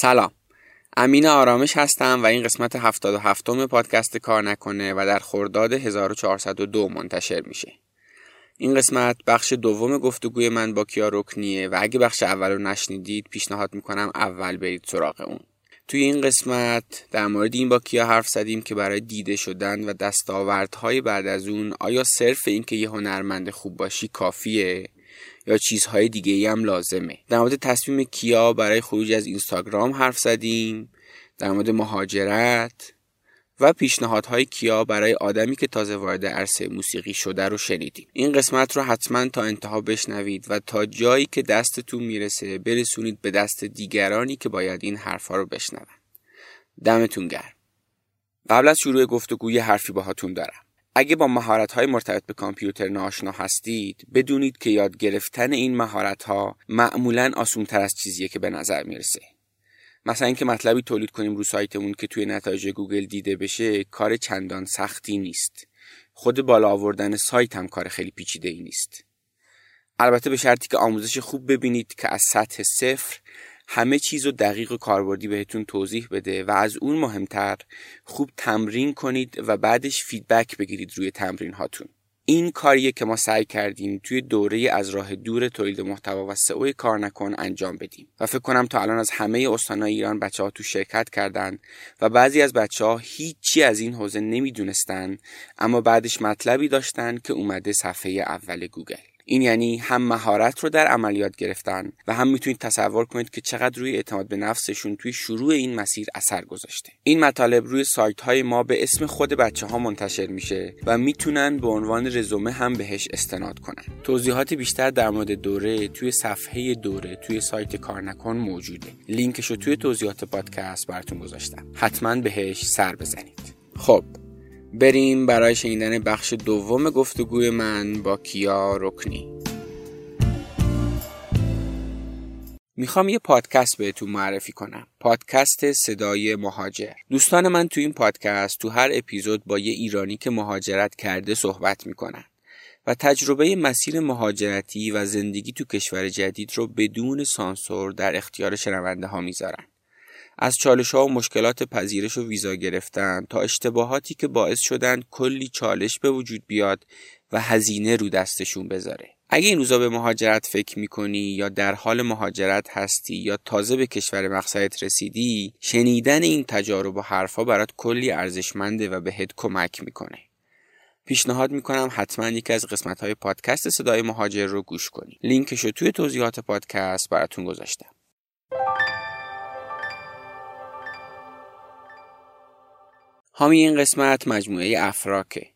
سلام. امین آرامش هستم و این قسمت 77 م پادکست کار نکنه و در خرداد 1402 منتشر میشه. این قسمت بخش دوم گفتگوی من با کیا رکنیه و اگه بخش اول رو نشنیدید پیشنهاد می‌کنم اول برید سراغ اون. توی این قسمت در مورد این با کیا حرف زدیم که برای دیده شدن و دستاوردهای بعد از اون آیا صرف اینکه یه هنرمند خوب باشی کافیه؟ یا چیزهای دیگه ای هم لازمه. در مورد تصمیم کیا برای خروج از اینستاگرام حرف زدیم در مورد مهاجرت و پیشنهادهای کیا برای آدمی که تازه وارد عرصه موسیقی شده رو شنیدیم. این قسمت رو حتما تا انتها بشنوید و تا جایی که دستتون می‌رسه برسونید به دست دیگرانی که باید این حرفها رو بشنون. دمتون گرم. قبل از شروع گفتگوی حرفی باهاتون دارم. اگه با مهارت های مرتبط به کامپیوتر ناشنا هستید بدونید که یاد گرفتن این مهارت ها معمولا آسون تر از چیزیه که به نظر می‌رسه. مثلا اینکه مطلبی تولید کنیم رو سایتمون که توی نتایج گوگل دیده بشه کار چندان سختی نیست. خود بالا آوردن سایت هم کار خیلی پیچیده ای نیست. البته به شرطی که آموزش خوب ببینید که از سطح صفر همه چیز رو دقیق و کاربردی بهتون توضیح بده و از اون مهمتر خوب تمرین کنید و بعدش feedback بگیرید روی تمرین هاتون. این کاریه که ما سعی کردیم توی دوره از راه دور تولید محتوا و سئو کار نکن انجام بدیم. و فکر کنم تا الان از همه استانهای ایران بچه ها تو شرکت کردن و بعضی از بچه ها هیچی از این حوزه نمی‌دونستن اما بعدش مطلبی داشتن که اومده صفحه اول گوگل. این یعنی هم مهارت رو در عملیات گرفتن و هم می‌تونید تصور کنید که چقدر روی اعتماد به نفسشون توی شروع این مسیر اثر گذاشته. این مطالب روی سایت های ما به اسم خود بچه ها منتشر میشه و می‌تونن به عنوان رزومه هم بهش استناد کنن. توضیحات بیشتر در مورد دوره توی صفحه دوره توی سایت کار نکن موجوده. لینکش رو توی توضیحات پادکست براتون گذاشتم. حتما بهش سر بزنید. خب بریم برای شنیدن بخش دوم گفتگوی من با کیا رکنی. می‌خوام یه پادکست بهتون معرفی کنم. پادکست صدای مهاجر. دوستان من تو این پادکست تو هر اپیزود با یه ایرانی که مهاجرت کرده صحبت می‌کنن. و تجربه مسیر مهاجرتی و زندگی تو کشور جدید رو بدون سانسور در اختیار شنونده ها می‌ذارن. از چالش ها و مشکلات پذیرش و ویزا گرفتن تا اشتباهاتی که باعث شدن کلی چالش به وجود بیاد و هزینه رو دستشون بذاره. اگه این روزا به مهاجرت فکر می‌کنی یا در حال مهاجرت هستی یا تازه به کشور مقصدت رسیدی شنیدن این تجارب و حرفها برات کلی ارزشمنده و بهت کمک می‌کنه. پیشنهاد می‌کنم حتما یکی از قسمت های پادکست صدای مهاجر رو گوش کنی. لینکش رو توی توضیحات پادکست براتون گذاشتم. حامی این قسمت مجموعه افراکه.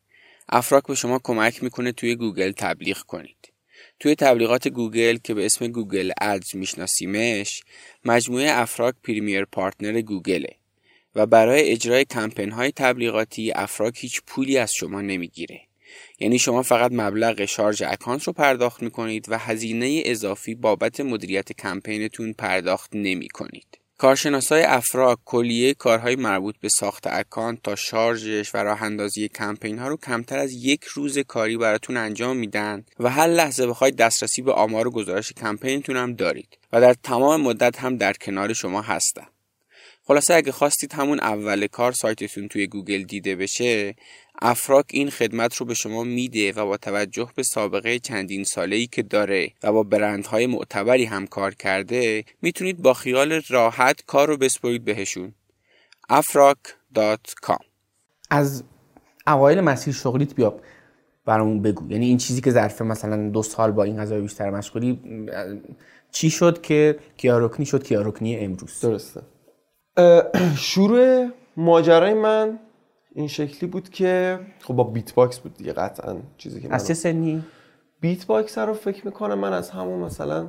افراک به شما کمک می‌کنه توی گوگل تبلیغ کنید. توی تبلیغات گوگل که به اسم Google Ads میشناسیمش مجموعه افراک premier partner گوگله و برای اجرای کمپین های تبلیغاتی افراک هیچ پولی از شما نمی‌گیره. یعنی شما فقط مبلغ شارژ اکانت رو پرداخت می‌کنید و هزینه اضافی بابت مدیریت کمپینتون پرداخت نمی کنید. کارشناسای افراک کلیه کارهای مربوط به ساخت اکانت تا شارژش و راه اندازی کمپین ها رو کمتر از یک روز کاری براتون انجام میدن و هر لحظه بخواید دسترسی به آمار و گزارش کمپینتون هم دارید و در تمام مدت هم در کنار شما هستن. خلاصه اگه خواستید همون اول کار سایتتون توی گوگل دیده بشه افراک این خدمت رو به شما میده و با توجه به سابقه چندین ساله ای که داره و با برندهای معتبری هم کار کرده می‌تونید با خیال راحت کار رو بسپرید بهشون. afrak.com از اوایل مسیر شغلیت بیا برامون بگو. یعنی این چیزی که ظرف مثلا دو سال با این قضایی بیشتر مشغولی چی شد که کیا رکنی شد؟ کیا رکنی امروز. درسته. شروع ماجرای من این شکلی بود که خب با بیت باکس بود دیگه قطعا چیزی که از چه سنی؟ بیت باکس رو فکر می‌کنم من از همون مثلا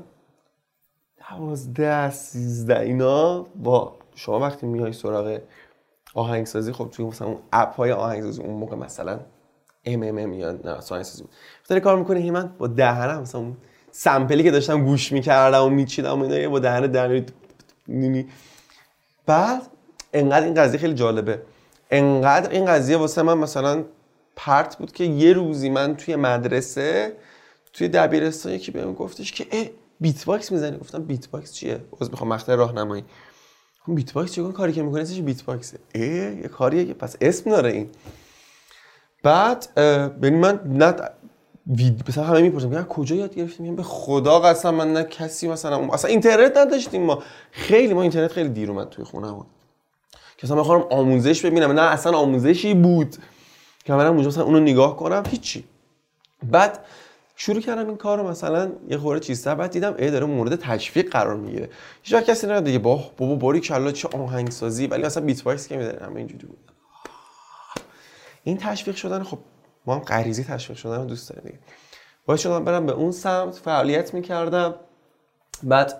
دوازده سیزده اینا با شما وقتی میای سراغ آهنگسازی خب توی مثلا اون اپ های آهنگسازی اون موقع مثلا ام ام ام یا نه داره کار می‌کنه من با دهنم مثلا اون sample ی که داشتم گوش می‌کردم و میچیدم و اینا با دهن در بعد انقدر این قضیه خیلی جالبه. انقدر این قضیه واسه من مثلا پرت بود که یه روزی من توی مدرسه توی دبیرستان یکی بهم گفتش که اه بیت باکس می‌زنی؟ گفتم بیت باکس چیه؟ باز می‌خوام مقطع راهنمایی. بیت باکس چیکار کاری که می‌کنه چه بیت باکسه ای یه کاریه که پس اسم داره این. بعد ببین من نه وید مثلا همه می‌پرسن میگن کجا یاد گرفتیم؟ میگم به خدا قسم من نه کسی مثلا اصلا اینترنت نداشتیم ما. خیلی ما اینترنت خیلی دیر اومد توی خونه بود که مثلا بخوام آموزش ببینم. نه اصلا آموزشی بود. که من اونجا مثلا اونو نگاه کنم. هیچی. بعد شروع کردم این کار رو مثلا یه خورده چیزتر بعد دیدم ای داره مورد تشویق قرار می‌گیره. هیچ وقت کسی نمیاد دیگه با بابا باری کلا چه آهنگسازی. ولی مثلا بیت باکس که میداره همه اینجوری بود. این تشویق شدن خب ما هم غریزی تشویق شدن رو دوست داریم دیگه. باعث شدم برم به اون سمت فعالیت می‌کردم. بعد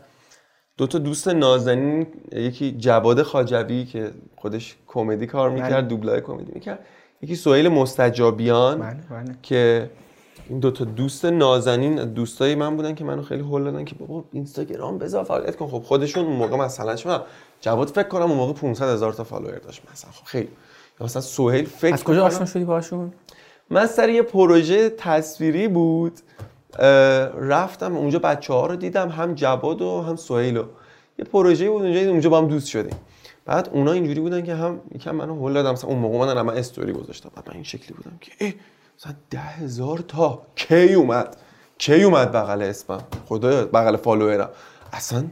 دو تا دوست نازنین یکی جواد خاجوی که خودش کمدی کار می‌کرد دوبلای کمدی می‌کرد. یکی سهیل مستجابیان بله بله. که این دو تا دوست نازنین دوستای من بودن که منو خیلی هول دادن که بابا اینستاگرام بذار فعالیت کن. خب خودشون اون موقع مثلا چه جواد فکر کنم اون موقع 500 هزار تا فالوور داشت مثلا. خب خیلی. مثلا سهیل فکر از کجا آشنا شدی باشون من سر یه پروژه تصویری بود رفتم اونجا بچه ها رو دیدم هم جواد و هم سهیل رو یه پروژه بود اونجا اونجا با هم دوست شدیم. بعد اونا اینجوری بودن که هم یکم منو هول دادم. مثلا اون موقع من من استوری گذاشتم. بعد من این شکلی بودم که مثلا ده هزار تا کی اومد؟ کی اومد بغل اسمم؟ خدایا بغل فالوورم. اصلا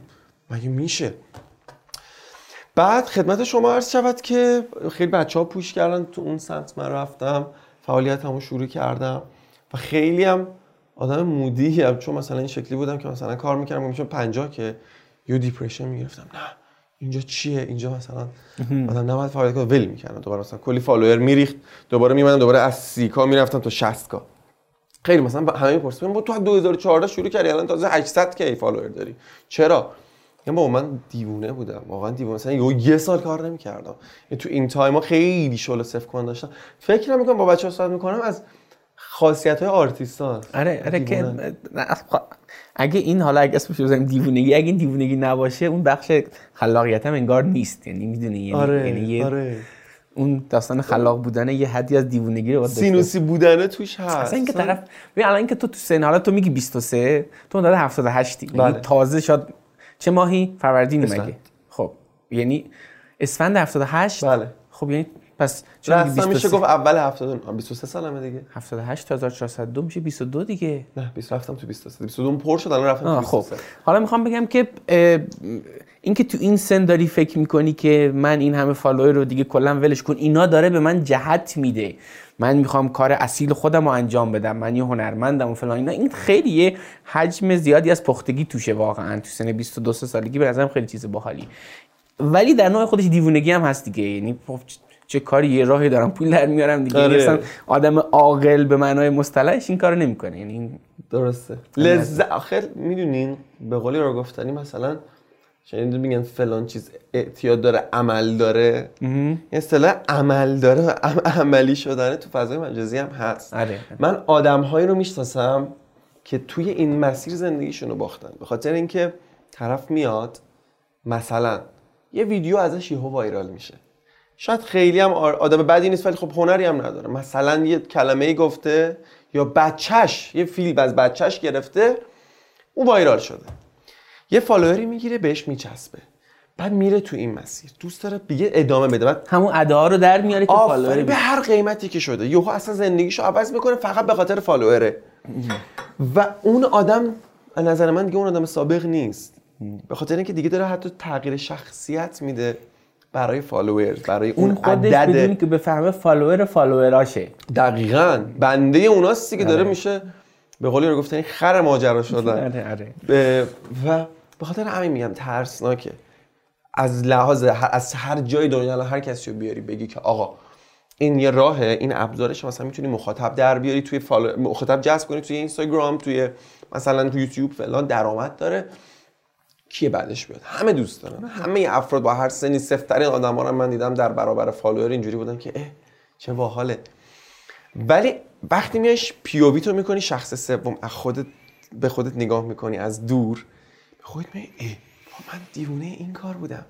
مگه میشه؟ بعد خدمت شما عرض شود که خیلی بچه ها push کردن تو اون سمت من رفتم. فعالیت همو شروع کردم و خیلی هم آدم moody هم چون مثلا این شکلی بودم که مثلا کار می‌کردم میشم پنجاه K یهو depression می‌گرفتم. نه اینجا چیه؟ اینجا مثلا آدم نباید فعالیت کنه. ول می‌کردم دوباره مثلا کلی فالوور میریخت. دوباره میومدم دوباره از 30 K می‌رفتم تا 60 K. خیلی مثلا همه می‌پرسن با تو از 2014 شروع کردی الان تازه 800 کی فالوور داری؟ چرا؟ میگم بابا من دیوونه بودم. واقعا دیوونه. مثلا یه, یه سال کار نمی‌کردم. تو این تایما خیلی شغل صفر کن داشتم. فکر نمی‌کنم با بچه‌ها صحبت می‌کنم از خاصیت های آره آره که اگه این حالا اگه اسمش بزنیم دیوونگی اگه این دیوونگی نباشه اون بخش خلاقیت هم انگار نیست. یعنی می‌دونی یعنی, آره یعنی یه- آره. اون داستان خلاق بودن یه حدی از دیوونگی رو سینوسی بودنه توش هست. اصلا اینکه طرف ببین الان اینکه تو تو سن حالا تو میگی 23 تو اون داده 78 یعنی بله. تازه شاد چه ماهی؟ فروردین. مگه؟ خب یعنی اسفند 78 بله. خب یعنی پس چرا رسما میشه 23 گفت اول 70 23 سالمه دیگه. 78 تا 1402 میشه 22 دیگه. نه 20 رفتم تو 23 22 پر شد الان رفتم خب. 23 حالا می‌خوام بگم که اینکه تو این سن داری فکر می‌کنی که من این همه فالوور رو دیگه کلا ولش کن اینا داره به من جهت میده. من می‌خوام کار اصیل خودم رو انجام بدم من یه هنرمندم و فلان اینا. این خیلی یه حجم زیادی از پختگی توشه واقعا تو سن 22 سه سالگی. به نظرم خیلی چیز باحالی ولی در نوع خودش دیوونگی هم هست دیگه. یعنی خب چه- کاری یه راهی دارم پول در میارم دیگه. آره. اصلا آدم عاقل به معنای مصطلحش این کارو نمی‌کنه. یعنی درسته. لذت آخر می‌دونین به قولی رو گفتنی مثلا شنیدین میگن فلان چیز اعتیاد داره عمل داره. این اصطلاح عمل داره و عم- عملی شدنه تو فضای مجازی هم هست. آره. من آدمهایی رو می‌شناسم که توی این مسیر زندگیشون رو باختن. به خاطر اینکه طرف میاد مثلا یه ویدیو ازش یهو وایرال میشه. شاید خیلی هم آدم بدی نیست ولی خب هنری هم نداره. مثلا یه کلمه ای گفته یا بچهش یه فیلم از بچهش گرفته اون viral شده. یه فالووری می‌گیره بهش میچسبه. بعد میره تو این مسیر. دوست داره دیگه ادامه بده. بعد همون ادا رو در میاره که فالوور به هر قیمتی که شده. یهو اصلا زندگیشو عوض می‌کنه فقط به خاطر فالووره. و اون آدم از نظر من دیگه اون آدم سابق نیست. به خاطر اینکه دیگه داره حتی تغییر شخصیت میده برای فالوور برای اون, اون خودش عدد. بدونی که بفهمه فالوور فالووراشه. دقیقا. بنده اوناست که داره آره. میشه به قولی رو گفتن خر ماجرا شدن. آره آره. و به خاطر همین میگم ترسناکه. از لحاظ از هر جای دنیا الان هر کسی رو بیاری بگی که آقا این یه راهه این ابزارش مثلا می‌تونی مخاطب در بیاری توی فالو... مخاطب جذب کنی توی اینستاگرام توی مثلا توی یوتیوب فلان درآمد داره. کیه بعدش بیاد؟ همه دوست دارن. همه افراد با هر سنی سفت‌ترین آدم ها رو من دیدم در برابر فالوور اینجوری بودن که اه چه باحاله. ولی وقتی میایش POV تو می‌کنی شخص سوم از خودت به خودت نگاه می‌کنی از دور خودت اه با من دیوونه این کار بودم.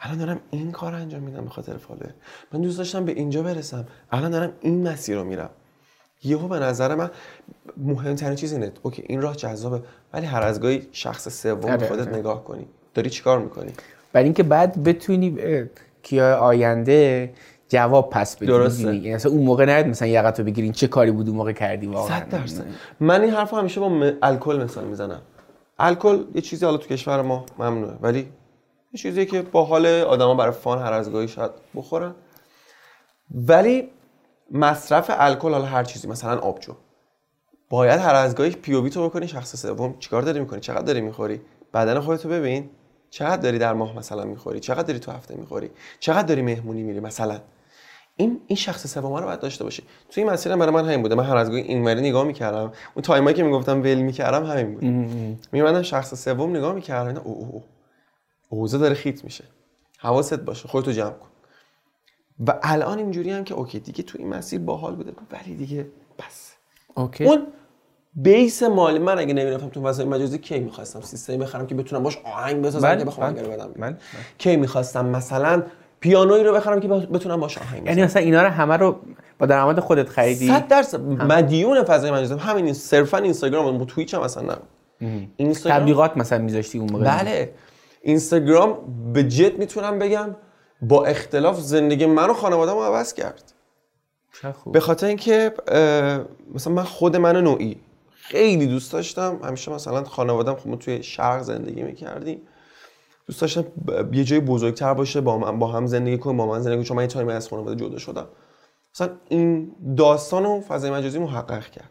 الان دارم این کار انجام میدم به خاطر فالوور من دوست داشتم به اینجا برسم. الان دارم این مسیر رو میرم. یهو به نظر من مهمترین چیز اینه. okay این راه جذابه ولی هر از گاهی شخص سوم به آره، خودت آره. نگاه کنی. داری چیکار می‌کنی؟ برای اینکه بعد بتونی کیا آینده جواب پس بدی درسته. یعنی مثلا اون موقع نهید مثلا یقتو بگیرین چه کاری بود اون موقع کردی واقعا؟ صد درصد. من این حرف همیشه با الکل مثال می‌زنم. الکل یه چیزی حالا تو کشور ما ممنوعه ولی یه چیزی که با حال آدما برای فان هر از گاهی شاید بخورن. ولی مصرف الکل حالا هر چیزی مثلا آبجو. باید هر از گاهی پی او تو بکنی شخص سوم چیکار داری می‌کنی؟ چقدر داری می‌خوری؟ بدن خودتو ببین. چقدر داری در ماه مثلا می‌خوری؟ چقدر داری تو هفته می‌خوری؟ چقدر داری مهمونی میری مثلا؟ این این شخص سوم رو باید داشته باشی. تو این مسیر برای من همین بوده. من هر از گاهی اینوری نگاه می‌کردم. اون تایمایی که می‌گفتم ول می‌کردم همین بود میومدم شخص سوم نگاه می‌کردم. اینا او او او اوضاع داره خیت میشه. حواست باشه. خودتو جمع کن. و الان اینجوری هم که okay دیگه تو این مسیر باحال بوده. ولی دیگه بس. اوکی. اون بیس مالی من اگه نمی‌رفتم تو فضای مجازی کی می‌خواستم؟ سیستمی بخرم که بتونم باش آهنگ بسازم بله، که بخوام بله، بدم بله. کی می‌خواستم؟ مثلا پیانویی رو بخرم که بتونم باش آهنگ بزنم. یعنی مثلا اینا رو همه رو با درآمد خودت خریدی؟ صد درصد. مدیون فضای مجازی همین صرفا اینستاگرام و توییچ هم اصلا نبود اینستاگرام تبلیغات مثلا میذاشتی اون موقع؟ بله. اینستاگرام به جد می‌تونم بگم با اختلاف زندگی من و خانواده‌مو عوض کرد. به خاطر اینکه مثلا من خود من نوعی خیلی دوست داشتم. همیشه مثلا خانوادم خب ما توی شرق زندگی می‌کردیم. دوست داشتم یه جای بزرگتر باشه با من با هم زندگی کنیم با من زندگی کنیم. چون من یه تایمی از خانواده جدا شدم. مثلا این داستان و فضای مجازی محقق کرد.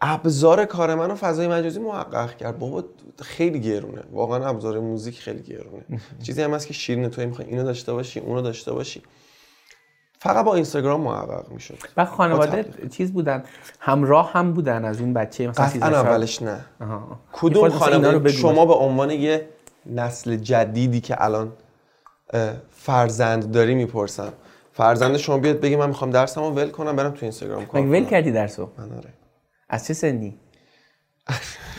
ابزار کار منو فضای مجازی محقق کرد. بابا خیلی گرونه. واقعا ابزار موزیک خیلی گرونه. چیزی هم هست که شیرین تو می‌خوای اینو داشته باشی اونو داشته باشی. فقط با اینستاگرام محقق می‌شد. و خانواده چیز بودن. همراه هم بودن از اون بچه مثلا 13 قطعا اولش نه. کدوم خانواده. شما به عنوان یه نسل جدیدی که الان فرزند داری می‌پرسم. فرزند شما بیاد بگه من می‌خوام درسمو ول کنم برم تو اینستاگرام کار ول کردی درسو؟ من آره. از چه سنی؟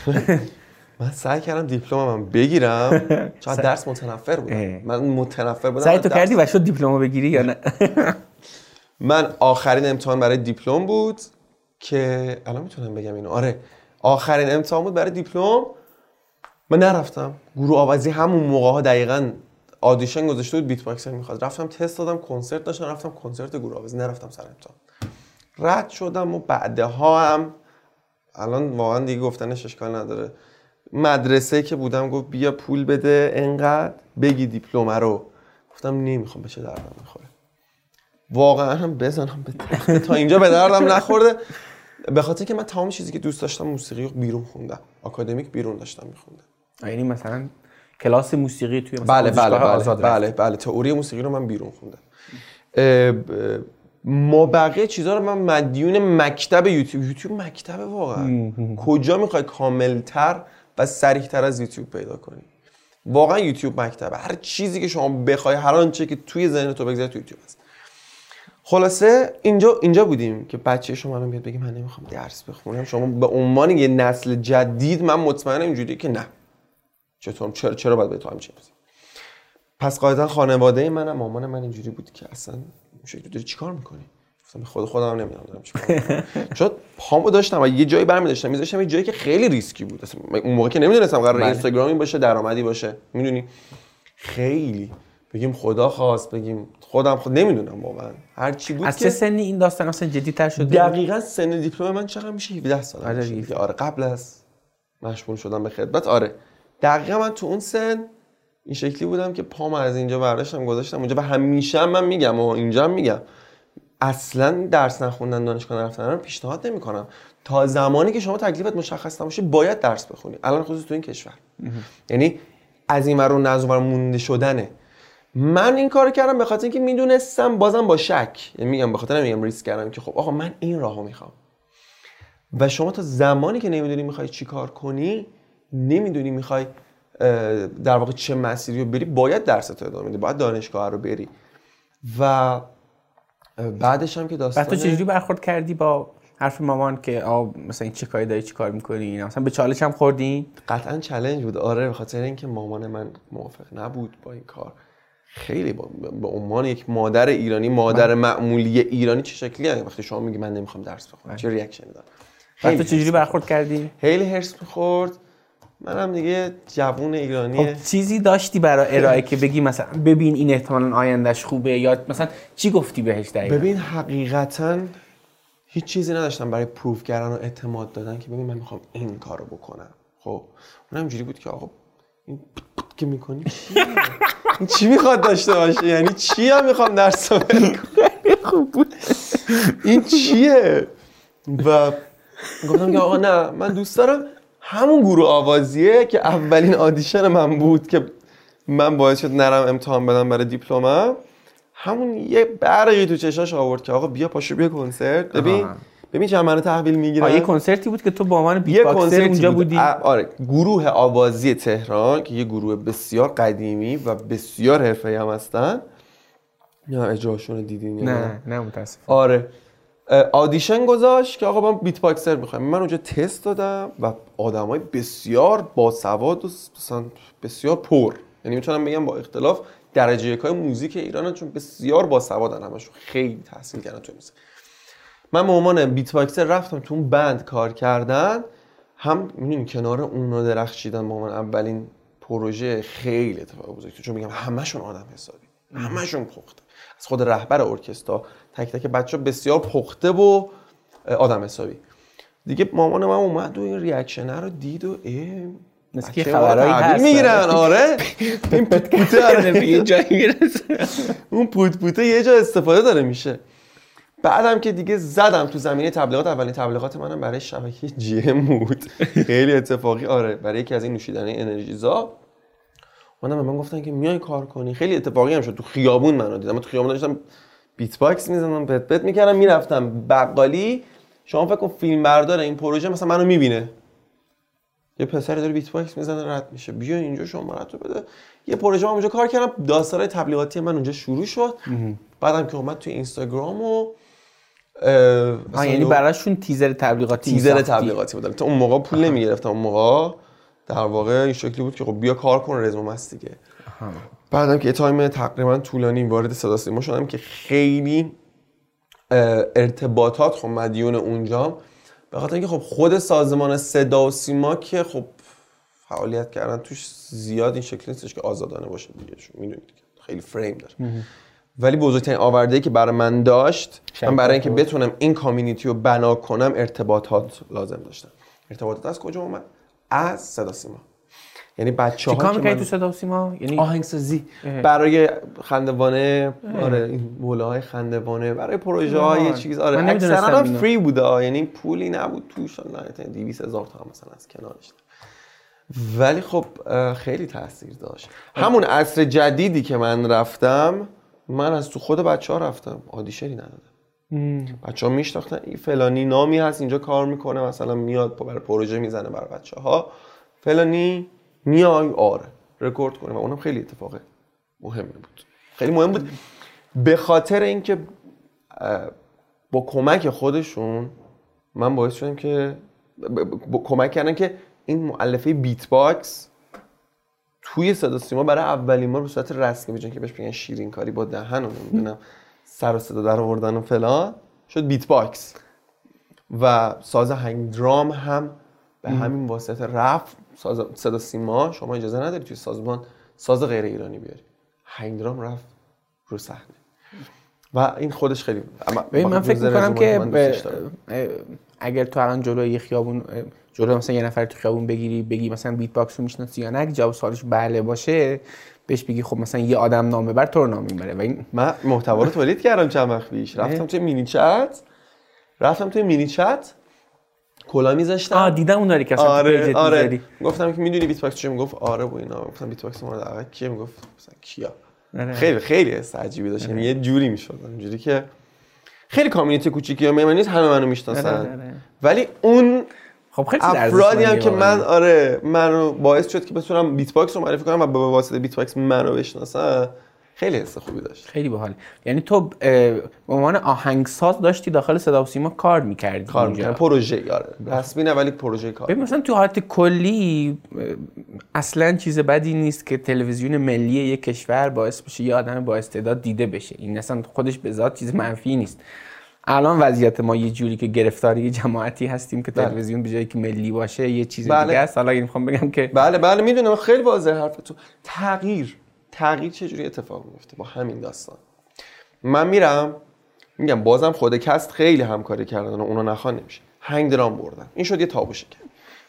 من سعی کردم دیپلمم بگیرم. چون درس متنفر. بودم. من متنفر بودم سعی تو. کردی و شد دیپلمو بگیری یا نه؟ من آخرین امتحان برای دیپلم بود که الان می‌تونم بگم اینو. آره. آخرین امتحان بود برای دیپلم. من نرفتم. گروه آوازی همون موقع ها دقیقا آدیشن گذاشته بود بیت باکسر می‌خواد رفتم تست دادم کنسرت داشتم رفتم کنسرت گروه آوازی. نرفتم سر امتحان. رد شدم و بعدها هم الان واقعا دیگه گفتنش اشکال نداره. مدرسه که بودم گفت بیا پول بده انقدر بگی دیپلم رو. گفتم نمی‌خوام به چه دردم می‌خوره. واقعا هم بزنم به تخته تا اینجا به دردم نخورده. به خاطر که من تمام چیزی که دوست داشتم موسیقی رو بیرون خوندم. آکادمیک بیرون داشتم میخوندم. یعنی مثلا کلاس موسیقی توی مثلا بله بله بله آزاد بله رفتی. بله. تئوری موسیقی رو من بیرون خوندم. ما بقیه چیزها رو من مدیون مکتب یوتیوب یوتیوب مکتب واقعا. کجا می‌خوای کاملتر و سریعتر از یوتیوب پیدا کنی؟ واقعا یوتیوب مکتبه. هر چیزی که شما بخوای هر آنچه که توی ذهن تو بگذاره تو یوتیوب هست. خلاصه اینجا اینجا بودیم که بچه شما الان بیاد بگه من نمی‌خوام درس بخونم. شما به عنوان یه نسل جدید من مطمئنم اینجوریه که نه. چطور چرا چرا باید به تو همچین پس قاعدتا خانواده منم مامان من اینجوری بود که اصلا شکلی داری چیکار می‌کنی؟ گفتم خود خودم نمی‌دونم دارم چیکار می‌کنم. چون پامو داشتم و یه جایی برمی داشتم میذاشتم یه جایی که خیلی ریسکی بود. اصلا اون موقع که نمی‌دونستم قرار بله. اینستاگرامی باشه درآمدی باشه می‌دونی؟ خیلی. بگیم خدا خواست بگیم خودم خود نمی‌دونم واقعا. هر چی بود از چه سنی این داستان اصلا جدی‌تر شده؟ دقیقا سن دیپلم من چقدر میشه؟ 17 سال. آره، میشه 17. دیگه. آره قبل از مشغول شدم به خدمت. آره. دقیقا من تو اون سن این شکلی بودم که پام از اینجا برداشتم گذاشتم اونجا. و همیشه هم من میگم و اینجا هم میگم. اصلا درس نخوندن دانشگاه نرفتن رو پیشنهاد نمی‌کنم. تا زمانی که شما تکلیفت مشخص نباشه باید درس بخونی. الان خصوص تو این کشور. یعنی از این ور از اون مونده شدنه. من این کار کردم به خاطر اینکه می‌دونستم بازم با شک. یعنی میگم به خاطر نمیگم ریسک کردم که خب آقا من این راهو می‌خوام. و شما تا زمانی که نمی‌دونی می‌خوای چی کار کنی نمی‌دونی می‌خوای در واقع چه مسیری رو بری باید درس تو ادامه بدی باید دانشگاه رو بری. و بعدش هم که داستان تو چجوری برخورد کردی با حرف مامان که آ مثلا این چه کاری داری چی کار می‌کنی اینا؟ مثلا به چالش هم خوردی؟ قطعا چلنج بود. آره به خاطر اینکه مامان من موافق نبود با این کار. خیلی با- به عنوان یک مادر ایرانی مادر معمولی ایرانی چه شکلی؟ وقتی شما میگی من نمی‌خوام درس بخونم چه ریاکشنی دارم؟ بعد تو چجوری برخورد کردی؟ خیلی هرس می‌خورد. منم دیگه جوون ایرانی. خب چیزی داشتی برای ارائه که بگی مثلا ببین این احتمالا آیندهش خوبه یا مثلا چی گفتی بهش دقیقا؟ ببین حقیقتا هیچ چیزی نداشتم برای پروف کردن و اعتماد دادن که ببین من می‌خوام این کارو بکنم. خب اونم اینجوری بود که آقا این که می‌کنی چیه؟ این چی می‌خواد داشته باشه؟ یعنی چی هم می‌خوام درس خوب بود. این چیه؟ و گفتم که آقا نه من دوست دارم همون گروه آوازیه که اولین آدیشن من بود که من باعث شد نرم امتحان بدم برای دیپلمم همون یه برقی تو چشاش آورد که آقا بیا پاشو بیا کنسرت. ببین. ببین چند منو تحویل می‌گیرن یه کنسرتی بود که تو با عنوان بیت باکسر اونجا بود. بودی. آره گروه آوازی تهران که یه گروه بسیار قدیمی و بسیار حرفه‌ای هم هستن. یا اجراشون دیدین نه نه؟ متاسف آره. آدیشن گذاشت که آقا من بیت باکسر می‌خوایم من اونجا تست دادم و آدمای بسیار باسواد و بسیار پر. یعنی می‌تونم بگم با اختلاف درجه یکای موزیک ایران چون بسیار باسوادن همشون. خیلی تحصیل کردن تو موزیک. من به عنوان بیت باکسر رفتم تو اون بند کار کردن. هم می‌دونی کنار اون رو درخشیدن به عنوان اولین پروژه خیلی اتفاق بزرگ چون میگم همشون آدم حسابی. همشون پخته. از خود رهبر ارکسترا تک تک بچه بسیار پخته و آدم حسابی. دیگه مامان من اومد و این ریاکشنه رو دید و اه مثل که خبرایی هست می‌گیرن آره. این پوت پوته آره. یه جایی می‌رسه. اون پوت پوته یه جا استفاده داره میشه. بعدم که دیگه زدم تو زمینه تبلیغات اولین تبلیغات منم برای شبکه جی ام بود. خیلی اتفاقی آره برای یکی از این نوشیدنی انرژیزا اومدن به من گفتن که میای کار کنی. خیلی اتفاقی هم شد. تو خیابون منو دیدن. من تو خیابون داشتم beatbox می‌زنم پت پت می‌کردم می‌رفتم بقالی. شما فکر کن فیلم بردار این پروژه مثلا منو می‌بینه. یه پسری داره beatbox می‌زنه رد میشه. بیا اینجا شمارت رو بده. یه پروژه من اونجا کار کردم. داستانای تبلیغاتی من اونجا شروع شد. بعدم که اومد توی اینستاگرام و مثلا یعنی براشون تیزر تبلیغاتی تیزر. تبلیغاتی بودم. تا اون موقع پول نمی‌گرفتم. اون موقع در واقع این شکلی بود که خب بیا کار کن رزومه است دیگه. بعدم که تایم تقریبا طولانی وارد صدا سیما شدم که خیلی ارتباطات خب مدیون اونجا به خاطر اینکه خب خود سازمان صدا و سیما که خب فعالیت کردن توش زیاد این شکلی نیستش که آزادانه باشه دیگه می‌دونید خیلی فریم داره. ولی بزرگترین آورده که برای من داشت من برای اینکه بتونم این کامیونیتی رو بنا کنم ارتباطات لازم داشتم. ارتباطات از کجا اومد؟ از صدا سیما. یعنی بچه چی کار ها من تو صدا سیما؟ یعنی آهنگسازی. برای خندوانه آره این مولاهای خندوانه برای پروژه های. چیز آره اکثرا. فری بوده. یعنی پولی نبود توش نه 200 هزار تا مثلا از کنارش. ولی خب اه، خیلی تاثیر داشت. همون عصر جدیدی که من رفتم من از تو خود بچه ها رفتم. آدیشنی ندادم. بچه ها میشناختن این فلانی نامی هست اینجا کار می‌کنه مثلا میاد برای پروژه می‌زنه برای بچه ها فلانی میای؟ آره. رکورد کنه و اونم خیلی اتفاق مهمی بود. خیلی مهم بود. به خاطر اینکه با کمک خودشون من باعث شدم که با کمک کردن که این مؤلفه beatbox توی صدا سیما برای اولین بار به صورت رسمی بجن که بهش بگن شیرین کاری با دهن و نمی‌دونم سر و صدا در آوردن و فلان شد beatbox و ساز hang drum هم به همین واسطه رفت. ساز صدا سیما شما اجازه نداری توی سازمان ساز غیر ایرانی بیاری. hang drum رفت رو صحنه. و این خودش خیلی اما ببین من فکر می‌کنم که. اه، اگر تو الان جلوی یه خیابون جلو مثلا یه نفر تو خیابون بگیری بگی مثلا beatbox رو می‌شناسی یا نه اگه جواب سوالش بله باشه بهش بگی خب مثلا یه آدم نام ببر تو رو نام می‌بره. و این من محتوا رو تولید کردم چند وقت پیش. رفتم توی مینی چت. رفتم توی مینی چت. کلا میذاشتم. آه دیدم اون داری که آره آره. گفتم که می‌دونی beatbox چیه؟ می‌گفت آره و اینا. گفتم beatbox مورد علاقه کیه؟ می‌گفت مثلا کیا؟ آره. خیلی خیلی حس عجیبی داشت یعنی یه جوری می‌شد. اینجوری که خیلی community کوچیکی و نیست همه منو می‌شناسن. آره، آره. ولی اون خب خیلی افرادی هم که. من آره منو باعث شد که بتونم beatbox رو معرفی کنم و به واسطه beatbox منو بشناسن خیلی حس خوبی داشت. خیلی باحال یعنی تو به عنوان آهنگساز داشتی داخل صدا و سیما کار می‌کردی کار می‌کنم پروژه آره. رسمی نه ولی پروژه کار. ببین مثلا تو حالت کلی اصلا چیز بدی نیست که تلویزیون ملی یک کشور باعث بشه یه آدم با استعداد دیده بشه. این اصلا خودش به ذات چیز منفی نیست. الان وضعیت ما یه جوری که گرفتاری جماعتی هستیم که بله. تلویزیون به جایی که ملی باشه یه چیز بله. دیگه است. حالا می‌خوام بگم که بله بله می‌دونم. خیلی واضح حرف تو تغییر. تغییر چجوری اتفاق میفته با همین داستان؟ من میرم میگم بازم خود کست خیلی همکاری کردن و اونو نخوان نمیشه هنگ درام بردن. این شد یه تابو شکن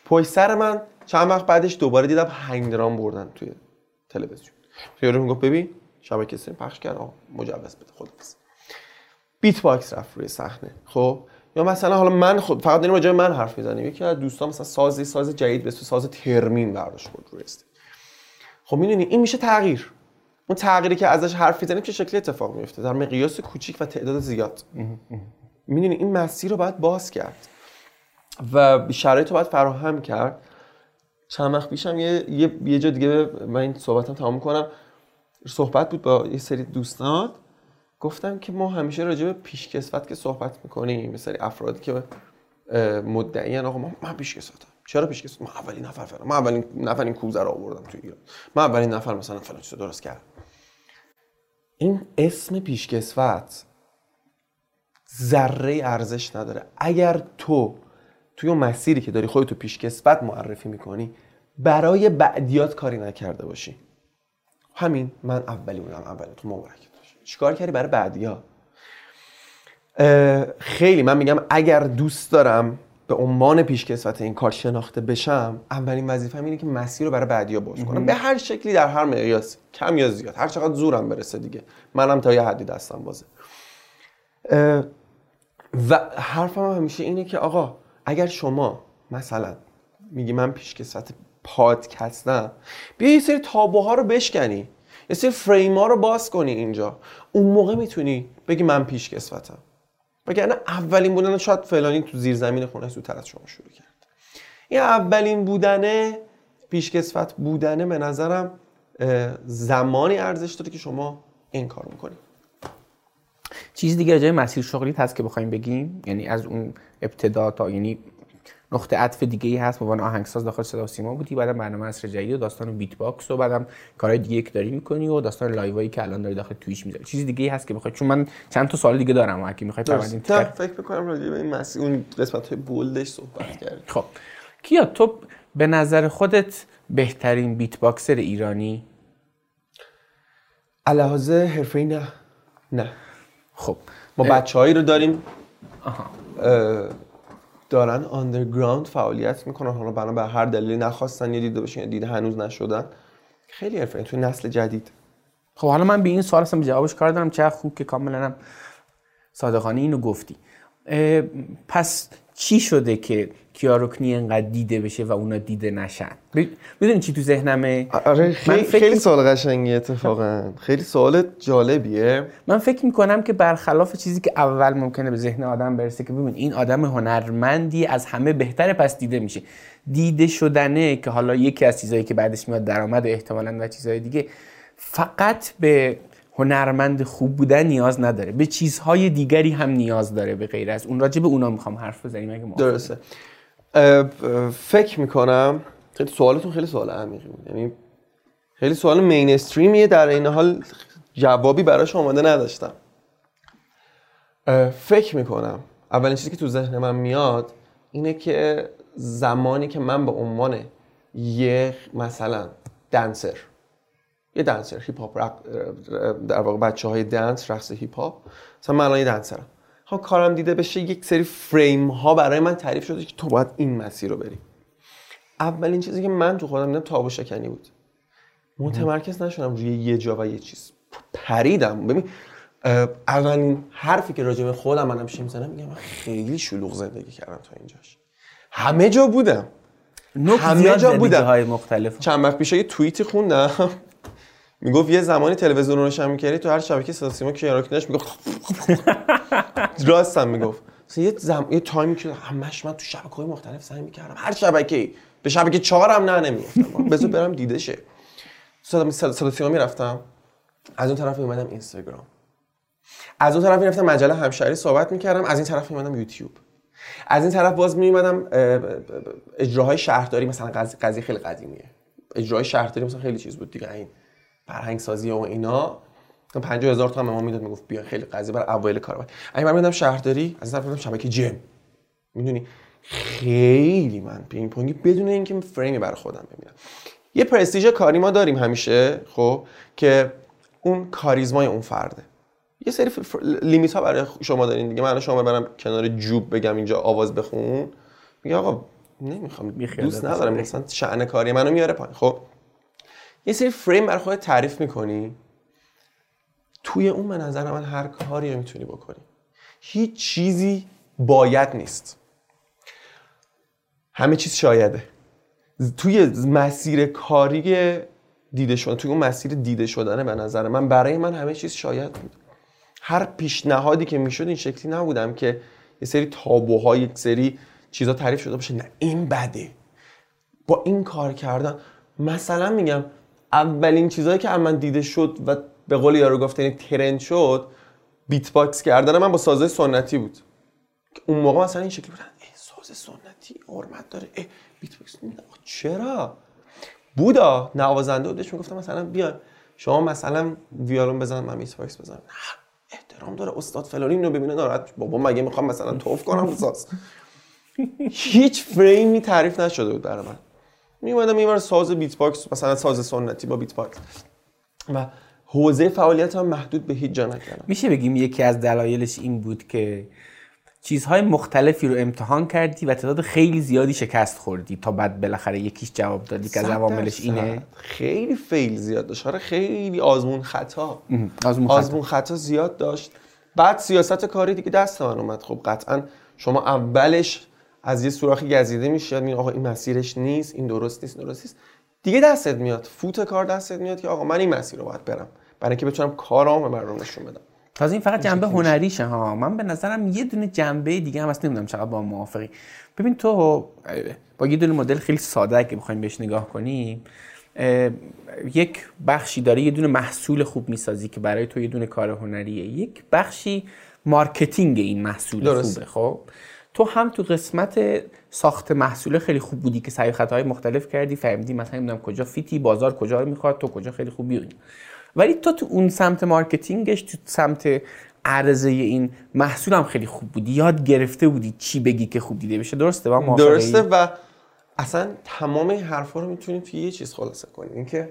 پشت سر من چند وقت بعدش دوباره دیدم hang drum بردن توی تلویزیون. یارو می‌گفت ببین شبکه سه پخش کرد. مجوز بده خدافظ. beatbox رفت روی صحنه. خب؟ یا مثلا حالا من خود فقط داریم راجع من حرف می‌زنیم. یکی از دوستان مثلا سازی ساز جدید به ساز theremin برداشت بود روی stage خب می‌دونی این میشه تغییر. اون تغییری که ازش حرف می‌زنیم چه شکلی اتفاق میفته در مقیاس کوچیک و تعداد زیاد. می‌دونی این مسیر رو باید باز کرد. و شرایط رو باید فراهم کرد. چند وقت پیشم یه, یه, یه جا دیگه من این صحبتم تمام کنم. صحبت بود با یه سری دوستان گفتم که ما همیشه راجع به پیشکسوت که صحبت می‌کنیم سری افرادی که مدعیان آقا من, من پیشکسوتم. چرا پیشکسوت من اولین نفر فلان من اولین نفر این کوزه رو آوردم تو ایران. من اولین نفر مثلا فلان چیز درست کردم. این اسم پیشکسوت ذره ارزش نداره. اگر تو توی اون مسیری که داری خودتو پیشکسوت معرفی می‌کنی برای بعدیات کاری نکرده باشی. همین من اولی بودم اولی تو مبارکت باشه. چیکار کردی برای بعدیا؟ خیلی من میگم اگر دوست دارم به عنوان پیشکسوت این کار شناخته بشم اولین وظیفه‌م اینه که مسیر رو برای بعدیا باز کنم. به هر شکلی در هر مقیاسی کم یا زیاد هر چقدر زورم برسه دیگه. منم تا یه حدی دستم بازه. و حرفم هم همیشه اینه که آقا اگر شما مثلا میگی من پیشکسوت پادکستم بیا یه سری تابوها رو بشکنی. یه سری فریم ها رو باز کنی اینجا. اون موقع می‌تونی بگی من پیشکسوتم. وگرنه اولین بودن شاید فلانی تو زیر زمین خونه زودتر از شما شروع کرد. این اولین بودنه پیشکسوت بودنه به نظرم زمانی ارزش داره که شما این کار می‌کنی. چیز دیگه به مسیر شغلیت هست که بخوایم بگیم؟ یعنی از اون ابتدا تا یعنی نقطه عطف دیگه ای هست. به عنوان آهنگساز داخل صدا و سیما بودی. بعدم برنامه عصر جدید و داستان beatbox و بعدم کارهای دیگه که داری می‌کنی و داستان live ایی که الان داری داخل Twitch می‌ذاری. چیز دیگه ای هست که بخوای چون من چند تا سوال دیگه دارم. و اگه می‌خوای پروندیم نه فکر می‌کنم راجع به این مسیر اون قسمت های bold ش صحبت کردیم. خب. کیا تو به نظر خودت بهترین بیت باکسر ایرانی؟ علاوه حرفه‌ای نه. نه. خب. ما بچههایی رو داریم. آها. اه، دارن آندرگراوند فعالیت می‌کنن. حالا بنا به هر دلیلی نخواستن یه دیده باشن یا دیده هنوز نشدن. خیلی حرفه. توی نسل جدید. خب حالا من به این سوال اصلا جوابش کار دارم. چه خوب که کاملا هم صادقانه اینو گفتی. پس چی شده که کیاروکنی انقدر دیده بشه و اونا دیده نشن. می‌دونی چی تو ذهنمه؟ آره خیلی, فکر خیلی سوال قشنگی اتفاقا. خیلی سوال جالبیه. من فکر می‌کنم که برخلاف چیزی که اول ممکنه به ذهن آدم برسه که ببین این آدم هنرمندی از همه بهتره پس دیده میشه. دیده شدنه که حالا یکی از چیزهایی که بعدش میاد درآمد و احتمالاً و چیزهای دیگه فقط به هنرمند خوب بودن نیاز نداره. به چیزهای دیگری هم نیاز داره به غیر از اون. راجع به اونا می‌خوام حرف بزنیم اگه. درسته. فکر می‌کنم خیلی سوالتون خیلی سوال عمیقی بود. یعنی خیلی سوال mainstream یه در این حال جوابی براش آماده نداشتم. فکر می‌کنم اولین چیزی که تو ذهن من میاد اینه که زمانی که من به عنوان یه مثلا dancer یه dancer hip hop در واقع بچه های dance رقص hip hop مثلا من الان یه dancer م ها کارم دیده بشه یک سری فریم ها برای من تعریف شده که تو باید این مسیر رو بری. اولین چیزی که من تو خودم دیدم تابو شکنی بود. متمرکز نشدم روی یه جا و یه چیز. پریدم. ببین اولین حرفی که راجع به خودم من همیشه می‌زنم میگم من خیلی شلوغ زندگی کردم تا اینجاش. همه جا بودم. همه جا بودم. جاهای مختلف. چند وقت پیش یه توییتی خوندم. می‌گفت یه زمانی تلویزیون رو روشن می‌کردی تو هر شبکه صدا سیما کیاراکنش می‌گفت راستم می‌گفت. یه زم... یه تایمی که همش من تو شبکه های مختلف سعی می‌کردم هر شبکه به شبکه چهارم نه نمیفتم بذار برم دیده شه. صدا صدا سیما می‌رفتم. از اون طرف میومدم اینستاگرام. از اون طرف می‌رفتم مجله همشهری صحبت می‌کردم از این طرف میومدم یوتیوب. از این طرف باز میومدم اجراهای شهرداری مثلا قضیه قضیه خیلی قدیمیه. اجراهای شهرداری مثلا خیلی چیز بود دیگه این فرهنگ سازی و اینا. 50 هزار تومن به ما می‌داد می‌گفت بیا خیلی قضیه برای اوایل کار بود اگه من میدم شهرداری از طرف شبکه جم. می‌دونی؟ خیلی من پینگ پونگی بدون اینکه فریمی برای خودم ببینم. یه پرستیژ کاری ما داریم همیشه خب که اون کاریزمای اون فرده. یه سری لیمیت ها برای شما دارین دیگه. من شما برم کنار جوب بگم اینجا آواز بخون. میگه آقا نمی‌خوام. دوست ندارم. مثلا شأن کاری منو میاره پایین. خب. یه سری فریم برای خودت تعریف می‌کنی؟ توی اون به نظر من هر کاری رو می‌تونی بکنی. هیچ چیزی باید نیست. همه چیز شایده. توی مسیر کاری دیده شدن توی اون مسیر دیده شدنه به نظر من برای من همه چیز شاید بود. هر پیشنهادی که می‌شد این شکلی نبودم که یه سری تابوها یک سری چیزا تعریف شده باشه. نه این بده. با این کار کردن مثلا میگم اولین چیزهایی که من دیده شد و به قول یارو گفت یعنی trend شد beatbox کردن من با سازه سنتی بود. اون موقع مثلا این شکلی بودن ساز سنتی حرمت داره اه beatbox. چرا؟ بودا نوازنده بودش می‌گفتم مثلا بیا شما مثلا ویالون بزن من beatbox بزنم. احترام داره استاد فلانی اینو ببینه ناراحت بابا مگه می‌خوام مثلا توف کنم ساز؟ هیچ فریمی تعریف نشده بود برای من. میومدم این ساز beatbox مثلا ساز سنتی با beatbox. و حوزه فعالیت هم محدود به هیچ جا نکردم. میشه بگیم یکی از دلایلش این بود که چیزهای مختلفی رو امتحان کردی و تعداد خیلی زیادی شکست خوردی تا بعد بالاخره یکیش جواب دادی که از عواملش اینه. خیلی fail زیاد داشت. آره خیلی آزمون خطا. آزمون خطا. آزمون خطا زیاد داشت. بعد سیاست کاری دیگه دست من اومد. خب قطعا شما اولش از یه سوراخی گزیده میشه می آقا این مسیرش نیست این درست نیست درست نیست. دیگه دستت میاد فوت کار دستت میاد که آقا من این مسیر رو باید برم. برای اینکه بتونم کارامو به مردم نشون بدم. تازه این فقط جنبه هنریشه ها. من به نظرم یه دونه جنبه دیگه هم هست نمی‌دونم چقدر با موافقی. ببین تو با یه دونه مدل خیلی ساده اگه بخوایم بهش نگاه کنیم یک بخشی داره یه دونه محصول خوب می‌سازی که برای تو یه دونه کار هنریه. یک بخشی marketing این محصول درست. خوبه خب؟ تو هم تو قسمت ساخت محصول خیلی خوب بودی که سعی خطاهای مختلف کردی فهمیدی مثلا نمی‌دونم کجا fit ی بازار کجا رو می‌خواد تو کجا خیلی خوب بیونی ولی تو تو اون سمت marketing ش تو سمت عرضه این محصول هم خیلی خوب بودی. یاد گرفته بودی چی بگی که خوب دیده بشه. درسته؟ و درسته و اصلا تمام این حرفا رو می‌تونیم توی یه چیز خلاصه کنیم اینکه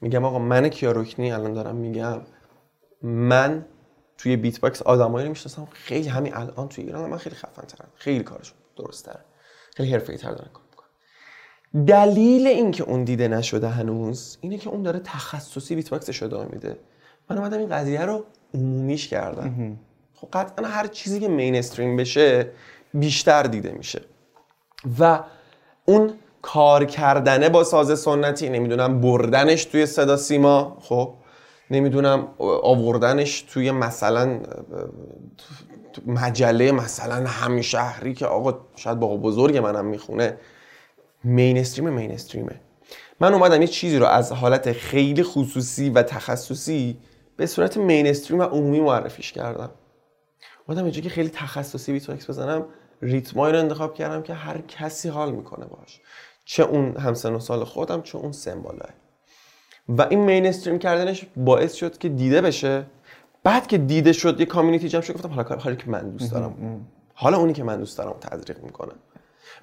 میگم آقا من کیا رکنی الان دارم میگم. من توی beatbox آدمایی رو می‌شناسم. خیلی همین الان توی ایران من خیلی خفن ترم خیلی کارشون درست تر خیلی حرفه‌ای تر دارن کار می‌کنن. دلیل اینکه اون دیده نشده هنوز اینه که اون داره تخصصی beatbox ش ادامه میده. من اومدم این قضیه رو عمومیش کردم. خب قطعا هر چیزی که mainstream بشه بیشتر دیده میشه. و اون کار کردنه با ساز سنتی نمی‌دونم بردنش توی صدا سیما خب نمی‌دونم آوردنش توی مثلا مجله مثلا همشهری که آقا شاید با بزرگ منم می‌خونه. مینستریم مینستریمه من اومدم یه چیزی رو از حالت خیلی خصوصی و تخصصی به صورت مینستریم و عمومی معرفیش کردم. اومدم اینجا که خیلی تخصصی beatbox بزنم ریتمایی رو انتخاب کردم که هر کسی حال می‌کنه باش چه اون همسن و سال خودم چه اون سمبالای و این mainstream کردنش باعث شد که دیده بشه. بعد که دیده شد یه community جمع شد گفتم حالا کاری که من دوست دارم. حالا اونی که من دوست دارم تزریق می‌کنم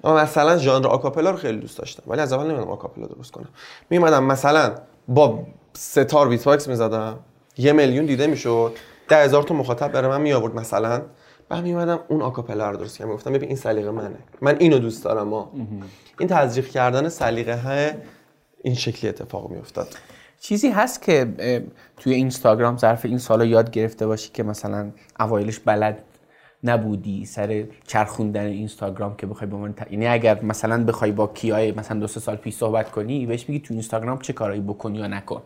اما مثلا ژانر a cappella رو خیلی دوست داشتم ولی از اول نمی‌دونم a cappella درست کنم میومدم مثلا با ستار beatbox می‌زدم یه میلیون دیده می‌شد ده هزار تا مخاطب برای من می آورد مثلا. بعد می اون آکاپلا رو درست کردم. گفتم ببین این سلیقه منه. من اینو دوست دارم ما این تزریق کردن سلیقه های این شکلی اتفاق می افتاد چیزی هست که توی اینستاگرام ظرف این سالا یاد گرفته باشی که مثلا اوایلش بلد نبودی سر چرخوندن اینستاگرام که بخوای به من یعنی اگر مثلا بخوای با کیای مثلا دو سه سال پیش صحبت کنی بهش میگی تو اینستاگرام چه کارایی بکنی یا نکن.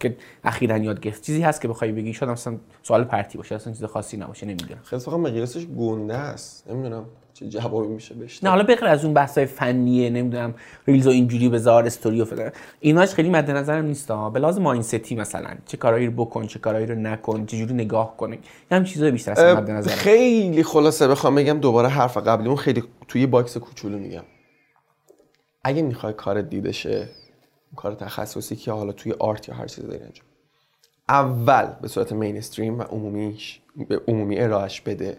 که اخیرا یاد گرفت. چیزی هست که بخوای بگی شاید مثلا سوال پرتی باشه اصلا چیز خاصی نباشه نمی‌دونم. خیلی مقیاسش گنده است. نمی‌دونم. چه جوابی میشه بهش نه حالا بغیر از اون بحثای فنیه نمی‌دونم reels و اینجوری بذار استوری و فلان. ایناش خیلی مد نظرم نیست ها به لحاظ mindset ی مثلا چه کارایی رو بکن چه کارایی رو نکن چه جوری نگاه کنی. هم چیزای بیشتر از مد نظر خیلی خلاصه بخوام بگم دوباره حرف قبلیمون خیلی توی box کوچولو میگم. اگه می‌خوای کار دیده شه کار تخصصی که حالا توی art یا هر چیزی داری انجام. اول به صورت mainstream و عمومیش به عمومی ارائهش بده.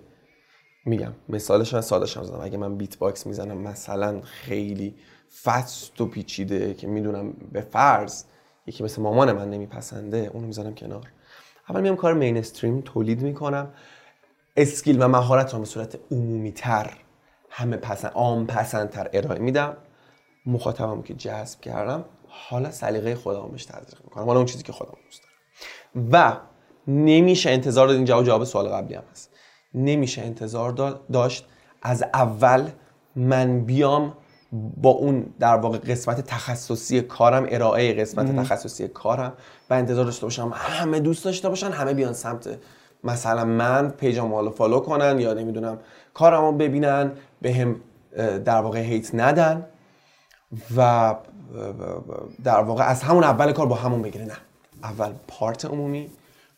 میگم. مثالش من سادش هم زدم. اگه من beatbox می‌زنم مثلا خیلی fast و پیچیده که می‌دونم به فرض یکی مثل مامان من نمیپسنده اونو می‌زنم کنار. اول میام کار mainstream تولید می‌کنم. skill و مهارت رو به صورت عمومی تر همه پسند عام پسندتر ارائه میدم. مخاطبم که جذب کردم حالا سلیقه خودم بهش تزریق می‌کنم. حالا اون چیزی که خودم دوست دارم. و نمیشه انتظار داد این جواب جواب سوال قبلی هم هست. نمیشه انتظار داشت. از اول من بیام با اون در واقع قسمت تخصصی کارم ارائه قسمت تخصصی کارم و انتظار داشته باشم همه دوست داشته باشن همه بیان سمت مثلا من پیجم رو فالو کنن یا نمی‌دونم کارم رو ببینن به هم در واقع هیت ندن و در واقع از همون اول کار با همون بگیره نه اول پارت عمومی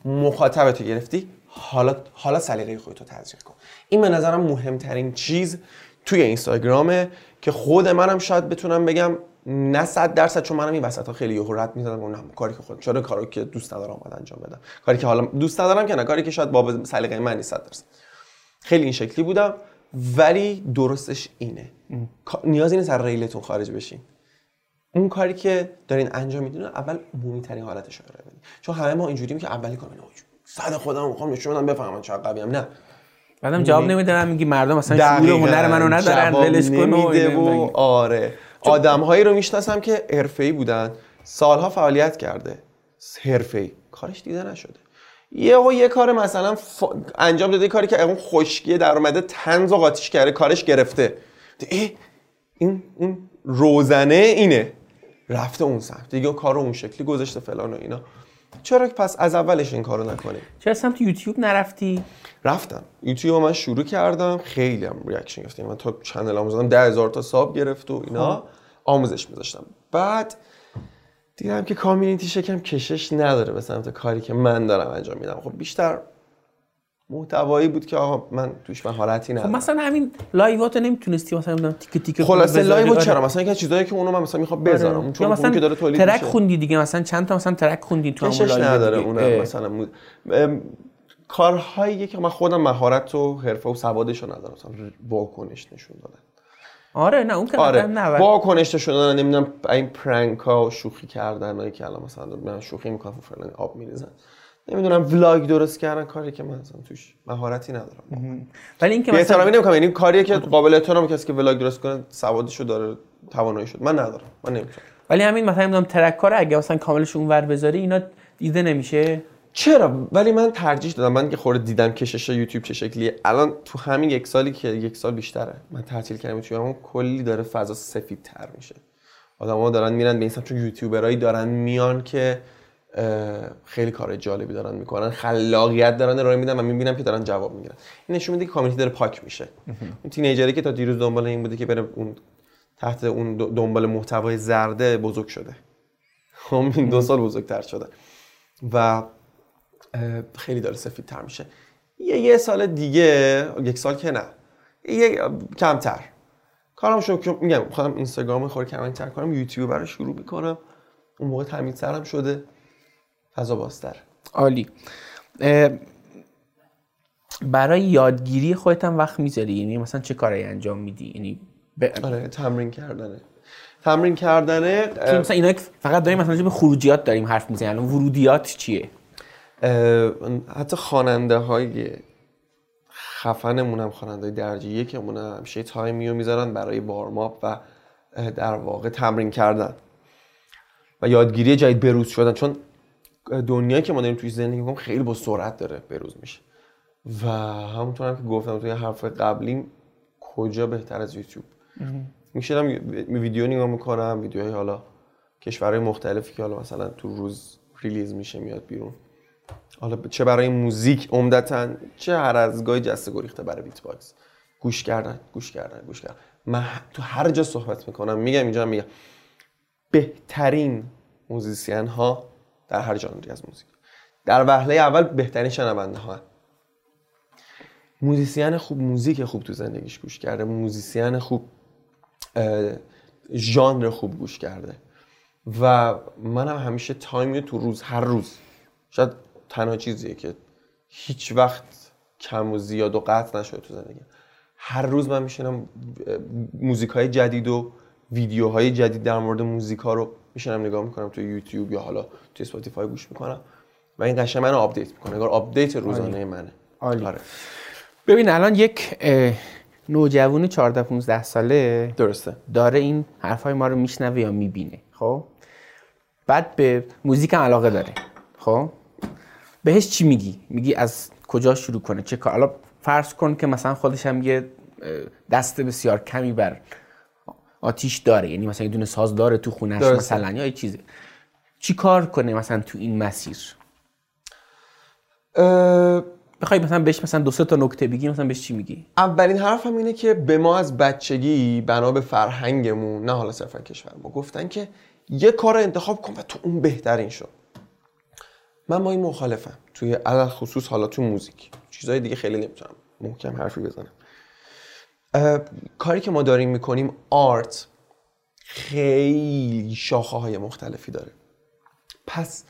مخاطبتو گرفتی حالا حالا سلیقه خودتو تزریق کن. این به نظرم مهمترین چیز توی اینستاگرامه که خود منم شاید بتونم بگم نه صد درصد چون منم این وسط ها خیلی یهو رد می‌زدم اونم کاری که خود چرا کاری که دوست ندارم اومد انجام بدم. کاری که حالا دوست ندارم که نه کاری که شاید باب سلیقه من نیست درصد. خیلی این شکلی بودم ولی درستش اینه. نیازی نیست از ریلتون خارج بشین. اون کاری که دارین انجام میدین اول عمومی ترین حالتش رو بدین. چون همه ما اینجوریم که اولی کار صد خودم می‌خوام نشون بدم بفهمن چقدر قویم. نه. بعدم جواب نمیدم میگی مردم مثلا شعور هنر منو ندارن ولش کن و آره. آدم هایی رو می‌شناسم که حرفه‌ای بودن سالها فعالیت کرده. حرفه‌ای. کارش دیده نشده. یه و یه کار مثلا ف... انجام داده کاری که اون خشکی در اومده طنز و قاطیش کرده کارش گرفته. ای این اون روزنه اینه. رفته اون سمت. دیگه کار اون شکلی گذاشته فلان و اینا. چرا پس از اولش این کارو نکنی؟ چرا سمت یوتیوب نرفتی؟ رفتم. یوتیوب من شروع کردم خیلی هم reaction گرفتم من تا channel ده هزار تا sub گرفت و اینا خب. آموزش میذاشتم. بعد دیدم که کامیونیتی شکم کشش نداره به سمت کاری که من دارم انجام میدم. خب بیشتر محتوایی بود که آقا من توش مهارتی ندارم خب مثلا همین لایوات نمی‌تونستی مثلا بدم تیک تیک خلاصه لایو چرا؟ آره. مثلا اینکه چیزایی که اونو من مثلا می‌خوام آره. بذارم. اون چون مثلا که داره تولید ترک خوندی دیگه مثلا چند تا مثلا ترک خوندی تو همون لایو نداره اون مثلا. مود... کارهایی که من خودم مهارت و حرفه و سوادشو ندارم. مثلا واکنش نشون دادن. آره نه اون که آره. نه واکنش نشون دادن. نمی‌دونم این پرانک ها و شوخی کردن که الان مثلا من شوخی می‌کنم فلان آب میریزن. نمی‌دونم ولاگ درست کردن کاری که من اصلا توش مهارتی ندارم. ولی اینکه مثلا احترامی نمی‌کنم یعنی کاریه که قابل احترام کسی که ولاگ درست کنه سوادشو داره توانایی شد. من ندارم من نمی‌تونم. ولی همین مثلا نمی‌دونم ترک کار اگه مثلا کاملش اونور بذاری اینا دیده نمیشه. چرا؟ ولی من ترجیح دادم. من که خورده دیدم کشش یوتیوب چه شکلیه. الان تو همین یک سالی که یک سال بیشتره. من تعطیل کردم تو کلی داره فضا سفید تر میشه. آدما دارن میرن به این چون یوتیوبرایی دارن میان که خیلی کار جالبی دارن می‌کنن. خلاقیت دارن ارائه میدن و می‌بینم که دارن جواب می‌گیرن. این نشون میده که کامیونیتی داره پاک میشه. اون تینیجری که تا دیروز دنبال این بوده که بره اون تحت اون دنبال محتوای زرده بزرگ شده. خب این دو سال بزرگتر شده. و خیلی داره سفید تر میشه. یه یه سال دیگه یک سال که نه. یه کمتر. کارم شو میگم خودم اینستاگرام خور تر کنم یوتیوب رو شروع می‌کنم. اون موقع تمیز سرم شده. فضا بازتر. عالی. برای یادگیری خودت هم وقت می‌ذاری؟ یعنی مثلا چه کاری انجام میدی؟ یعنی ب... آره تمرین کردنه. تمرین کردنه مثلا اینا فقط داریم مثلا به خروجیات داریم حرف می‌زنیم. الان ورودیات چیه؟ حتی خواننده های خفنمون هم خواننده درجه که همون همیشه تایمی رو می‌ذارن برای بارماپ و در واقع تمرین کردن. و یادگیری جدید بروز شدن. چون دنیایی که ما داریم توی زندگی می‌کنیم خیلی با سرعت داره بروز میشه. و همونطور هم که گفتم توی حرف قبلی کجا بهتر از یوتیوب؟ می‌شینم ویدیو نگاه می‌کنم ویدیوهای حالا کشورهای مختلفی که حالا مثلا تو روز release میشه میاد بیرون. حالا چه برای موزیک عمدتا چه هر از گاهی جسته گریخته برای beatbox. گوش کردن گوش کردن گوش کردن. من تو هر جا صحبت می‌کنم میگم اینجا میگم. بهترین musician ها در هر ژانری از موزیک در وهله اول بهترین شنونده ها musician خوب موزیک خوب تو زندگیش گوش کرده. musician خوب ژانر خوب گوش کرده. و منم هم همیشه تایمی تو روز هر روز. شاید تنها چیزیه که هیچ وقت کم و زیاد و قطع نشده تو زندگی هر روز من میشینم موزیک های جدید و ویدیوهای جدید در مورد موزیک ها رو میشینم نگاه می‌کنم تو یوتیوب یا حالا تو اسپاتیفای گوش می‌کنم و این قشنگ منو update می‌کنه انگار update روزانه منه. عالی. آره. ببین الان یک اه، نوجوان 14 15 ساله درسته. داره این حرفای ما رو میشنوه یا می‌بینه خب؟ بعد به موزیک هم علاقه داره خب؟ بهش چی میگی؟ میگی از کجا شروع کنه؟ چه کار؟ حالا فرض کن که مثلا خودش هم یه دست بسیار کمی بر آتیش داره. یعنی مثلا یه دونه ساز داره تو خونش درسته. مثلا یا یه چیزی چی کار کنه مثلا تو این مسیر؟ اه، بخوای مثلا بهش مثلا دو سه تا نکته بگی مثلا بهش چی میگی؟ اولین حرفم اینه که به ما از بچگی بنا به فرهنگمون نه حالا صرفا کشور ما گفتن که یه کار انتخاب کن و تو اون بهترین شو. من با این مخالفم. توی علل خصوص حالا تو موزیک. چیزای دیگه خیلی نمی‌تونم محکم حرفی بزنم. کاری که ما داریم می‌کنیم art خیلی شاخه های مختلفی داره. پس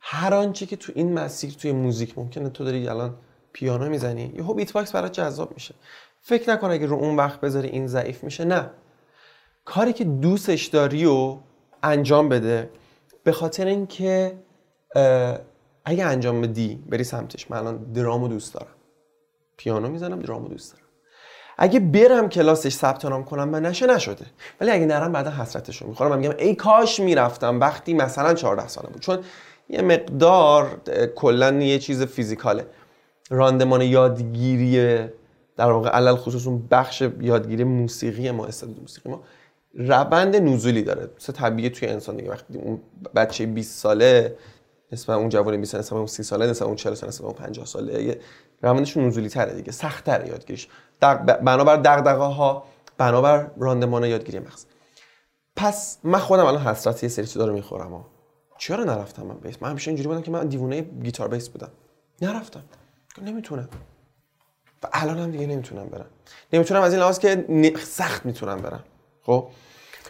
هر آنچه که تو این مسیر توی موزیک ممکنه تو داری الان پیانو می‌زنی یهو beatbox برات جذاب میشه. فکر نکن اگه رو اون وقت بذاری این ضعیف میشه نه. کاری که دوستش داری و انجام بده به خاطر اینکه اگه انجام بدی بری سمتش. من الان درامو دوست دارم. پیانو می‌زنم درامو دوست دارم. اگه برم کلاسش ثبت نام کنم من نشه نشده. ولی اگه نرم بعدا حسرتشو می‌خورم. من میگم ای کاش می‌رفتم. وقتی مثلا 14 ساله بود. چون یه مقدار کلا یه چیز فیزیکاله. راندمان یادگیری در واقع علل خصوص اون بخش یادگیری موسیقی ما استعداد موسیقی ما روند نزولی داره. مثل طبیعی توی انسان دیگه. وقتی اون بچه 20 ساله نسبت اون جوان 20 ساله نسبت اون 30 ساله نسبت اون 40 ساله نسبت اون 50 ساله روندش نزولی تره دیگه سخت تره یادگیریش. دق... بنابر دغدغه ها بنابر راندمان یادگیری مغز. پس من خودم الان حسرت یه سری چیزا رو می‌خورم ها. چرا نرفتم من بیس؟ من همیشه اینجوری بودم که من دیوونه گیتار بیس بودم. نرفتم. نمی‌تونم. و الان هم دیگه نمی‌تونم برم. نمی‌تونم از این لحاظ که سخت می‌تونم برم. خب؟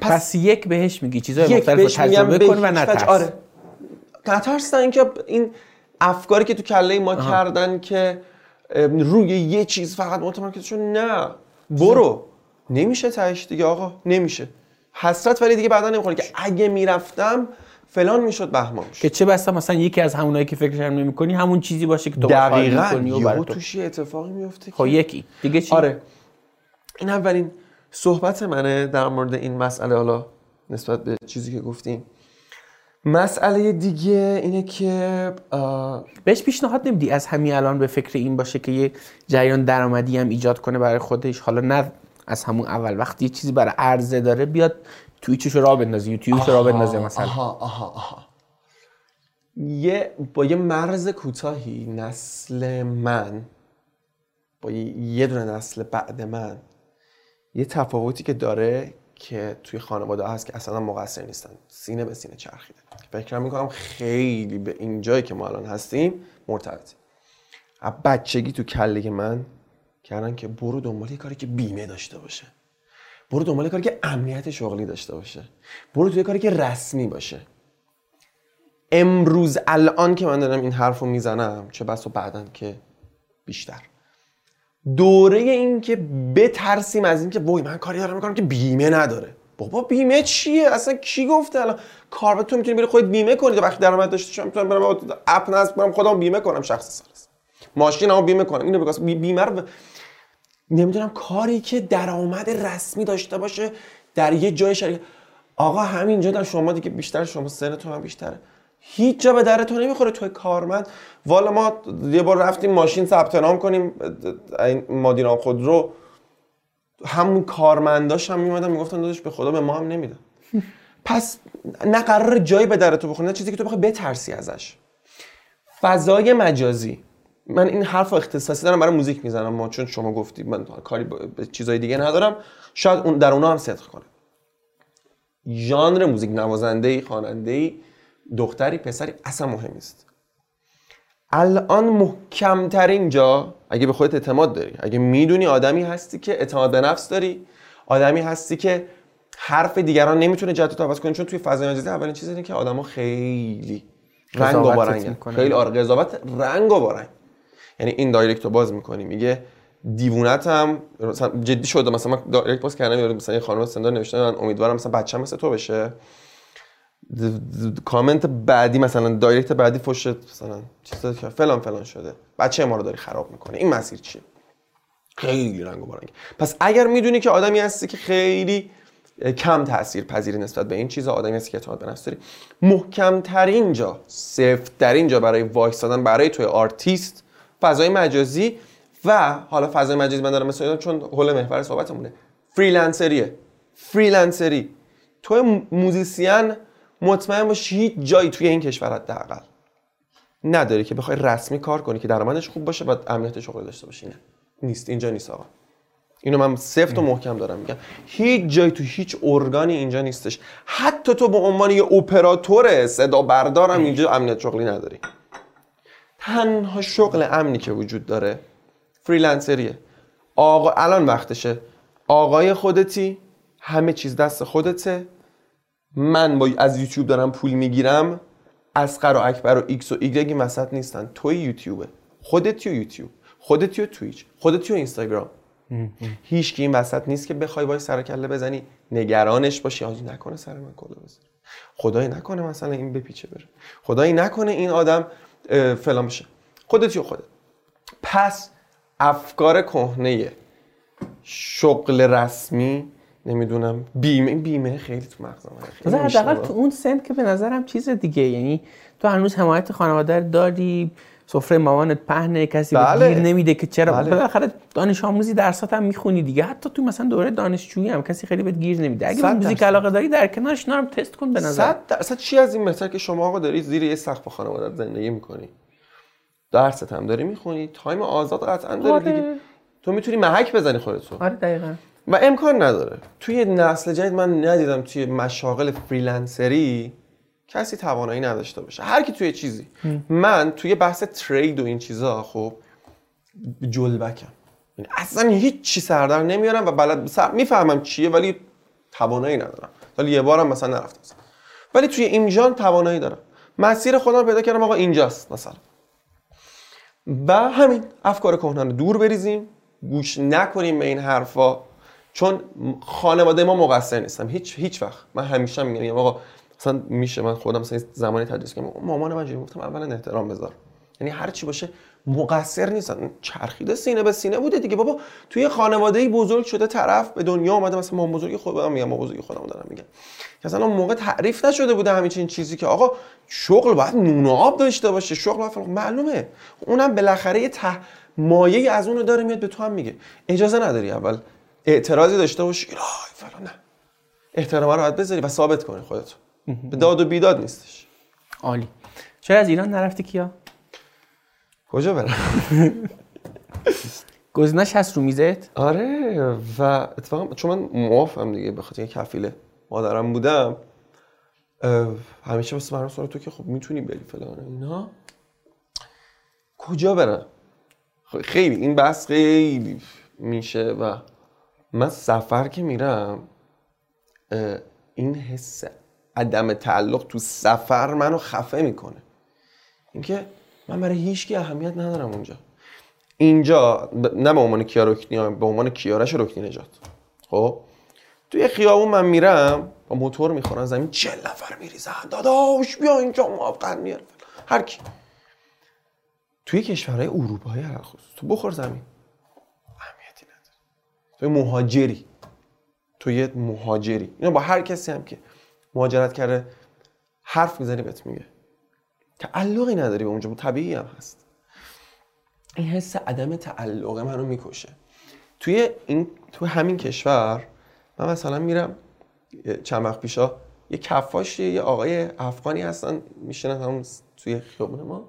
پس, یک بهش میگی چیزای یک مختلف رو بهش میگم تجربه به کن و نترس. آره. نترس اینکه این افکاری که تو کله ما کردن که روی یه چیز فقط متمرکز شو نه. برو. نمیشه تهش دیگه آقا. نمیشه. حسرت ولی دیگه بعدا نمی‌خوره که اگه می‌رفتم فلان می‌شد بهمان می‌شد. که چه بسا مثلا یکی از همونایی که فکرش هم نمی‌کنی همون چیزی باشه که تو دقیقاً. می‌کنی و توش یه اتفاقی میفته خب یکی. دیگه چی؟ آره. این اولین صحبت منه در مورد این مسئله. حالا نسبت به چیزی که گفتیم. مسئله دیگه اینه که آه، بهش پیشنهاد نمیدی از همین الان به فکر این باشه که یه جریان درآمدی هم ایجاد کنه برای خودش؟ حالا نه از همون اول وقتی یه چیزی برای عرضه داره بیاد تویچش رو راه بندازه یوتیوبش رو راه بندازه مثلا. آها آها آها. یه با یه مرز کوتاهی نسل من با یه دونه نسل بعد من یه تفاوتی که داره که توی خانواده هست که اصلا مقصر نیستن. سینه به سینه چرخیده فکر می‌کنم خیلی به این جایی که ما الان هستیم مرتبطه. از بچگی تو کله من کردن که برو دنبال کاری که بیمه داشته باشه. برو دنبال کاری که امنیت شغلی داشته باشه. برو توی کاری که رسمی باشه. امروز الان که من دارم این حرف رو می‌زنم چه بس و بعدن که بیشتر. دوره این که بترسیم از این که وای من کاری دارم می‌کنم که بیمه نداره. بابا بیمه چیه؟ اصلا کی گفته الان؟ کار تو می‌تونی بری خودت بیمه کنی تا وقتی درآمد داشته شما می‌تونم برم اپ نصب کنم خودم بیمه کنم شخص سالس. ماشینمو بیمه کنم اینو بگاس بیمه رو ب- نمی‌دونم کاری که درآمد رسمی داشته باشه در یه جای شرکت. آقا همینجا در شما دیگه بیشتر شما سنتون هم بیشتره. هیچ جا به درتون نمی‌خوره. توی کارمند والا ما یه بار رفتیم ماشین ثبت نام کنیم. این مادیران خودرو همون کارمنداش هم میومدن می‌گفتن داداش به خدا به ما هم نمیدن. پس نه قرار جایی به در تو بخوره نه چیزی که تو بخوای بترسی ازش. فضای مجازی. من این حرف اختصاصی دارم برای موزیک می‌زنم. ما چون شما گفتی من کاری به چیزای دیگه ندارم. شاید اون در اونا هم صدق کنه. ژانر موزیک نوازنده ای خواننده ای دختری پسری اصلا مهم نیست. الان محکمترین جا اگه به خودت اعتماد داری اگه می‌دونی آدمی هستی که اعتماد به نفس داری آدمی هستی که حرف دیگران نمی‌تونه جهت تو عوض کنه چون توی فضای مجازی اولین چیز اینه که آدما خیلی رنگ و بارنگ. خیلی آره قضاوت رنگ و بارنگ یعنی این direct رو باز می‌کنی میگه دیوونتم. مثلا جدی شده مثلا من direct باز کردم مثلا یه خانم سندار نوشته من امیدوارم مثلا بچه‌م مثل تو بشه. کامنت بعدی مثلا direct بعدی فوش مثلا چیزا که فلان فلان شده. بچه ما رو داری خراب می‌کنه این مسیر چیه؟ خیلی رنگ و بارنگ پس اگر می‌دونی که آدمی هستی که خیلی کم تاثیر پذیری نسبت به این چیزا آدمی هستی که اعتماد به نفس داری. محکم ترین جا سفت ترین جا برای وایسادن برای توی آرتیست فضای مجازی و حالا فضای مجازی من دارم می‌زنم چون حول محور صحبتمونه. freelancer یه. freelancer ی. تو musician مطمئن باشی هیچ جایی توی این کشور حداقل نداری که بخوای رسمی کار کنی که درآمدش خوب باشه و امنیت شغل داشته باشی. نه. نیست. اینجا نیست آقا. اینو من سفت و محکم دارم میگم. هیچ جای تو هیچ ارگانی اینجا نیستش. حتی تو به عنوان یه اپراتور صدا بردارم اینجا امنیت شغلی نداری. تنها شغل امنی که وجود داره freelancer یه. آقا الان وقتشه. آقای خودتی همه چیز دست خودته. من با از یوتیوب دارم پول می‌گیرم اصغر و اکبر و ایکس و ایگرگ وسط نیستن. توی یوتیوبه. خودتی و یوتیوب؟ خودتی و تویچ؟ خودتی و اینستاگرام؟ هیچ کی این وسط نیست که بخوای وای سر و کله بزنی نگرانش باشی. آجی نکنه سر من کلاه بذاره. خدای نکنه مثلا این بپیچه بره. خدای نکنه این آدم فلان بشه. خودتی و خودت. پس افکار کهنه شغل رسمی نمی‌دونم. بیمه این بیمه خیلی تو مغزم مثلا حداقل. تو اون سن که به نظرم چیز دیگه یعنی تو هنوز حمایت خانواده داری سفره مامانت پهنه کسی بله. گیر نمیده که چرا؟ بله. بالاخره دانش آموزی درسات هم می‌خونی دیگه. حتی تو مثلا دوره دانشجویی هم کسی خیلی بهت گیر نمیده. اگه به موزیک. علاقه داری در کنارش هم تست کن به نظر. درصد. چی از این بهتر که شما آقا داری زیر یه سقف با خانوادت زندگی می‌کنی؟ درست هم داری می‌خونی. time آزاد قطعا داری آره. دیگه. تو می‌تونی محک بزنی خودتو. آره دقیقا. و امکان نداره. توی نسل جدید من ندیدم توی مشاغل freelancer ی کسی توانایی نداشته باشه. هر کی توی چیزی. من توی بحث trade و این چیزا خب جلبکم یعنی اصلا هیچ چی سردر نمیارم و بلد سر... می‌فهمم چیه ولی توانایی ندارم. ولی یه بارم مثلا نرفتم. ولی توی اینجان توانایی دارم. مسیر خودم پیدا کردم آقا اینجاست مثلا. و همین افکار کهنه رو دور بریزیم. گوش نکنیم به این حرفا. چون خانواده ما مقصر نیستم هیچ هیچ وقت. من همیشه میگم آقا مثلا میشه من خودم مثلا زمانی تدریس کنم مامان من گفتم اولا احترام بذار. یعنی هر چی باشه مقصر نیستن. چرخیده سینه به سینه بوده دیگه. بابا توی خانواده بزرگ شده طرف به دنیا اومده. مثلا ما بزرگی خودم میگم ما بزرگی خودم دارم میگم. اصلا اون موقع تعریف نشده بوده همین چیزی که آقا شغل باید نون و آب داشته باشه. شغل باید. معلومه. اونم بالاخره یه ته مایه از اونو داره میاد به تو هم میگه. اجازه نداری اول اعتراضی داشته باشی ایرای فلان نه. احترام رو باید بذاری و ثابت کنی خودتو. به داد و بیداد نیستش. عالی. چرا از ایران نرفتی کیا؟ کجا برم؟ گزینش هست رو میزت؟ آره و اتفاقا چون من موافم دیگه به خاطر اینکه کفیل مادرم بودم همیشه واسه برام سوال تو که خب می‌تونی بری فلان اینا. کجا برم؟ خیلی این بحث خیلی میشه و من سفر که میرم این حس عدم تعلق تو سفر منو خفه می‌کنه. اینکه من برای هیچ اهمیت ندارم اونجا. اینجا نه به عنوان کیا رکنی به عنوان کیارش رکنی نجات. خب؟ توی خیابون من میرم با موتور می‌خورن زمین چل نفر میریزن. داداش بیا اینجا موافقت میاره هر کی. توی کشورهای اروپایی هر خصوص. تو بخور زمین. توی مهاجری. تو یه مهاجری. اینا با هر کسی هم که مهاجرت کرده حرف می‌زنی بهت میگه. تعلقی نداری به اونجا طبیعی هم هست. این حس عدم تعلق منو می‌کشه. توی این تو همین کشور من مثلا میرم چند وقت پیشا یه کفاش یه آقای افغانی هستن میشنن همون توی خیابون ما.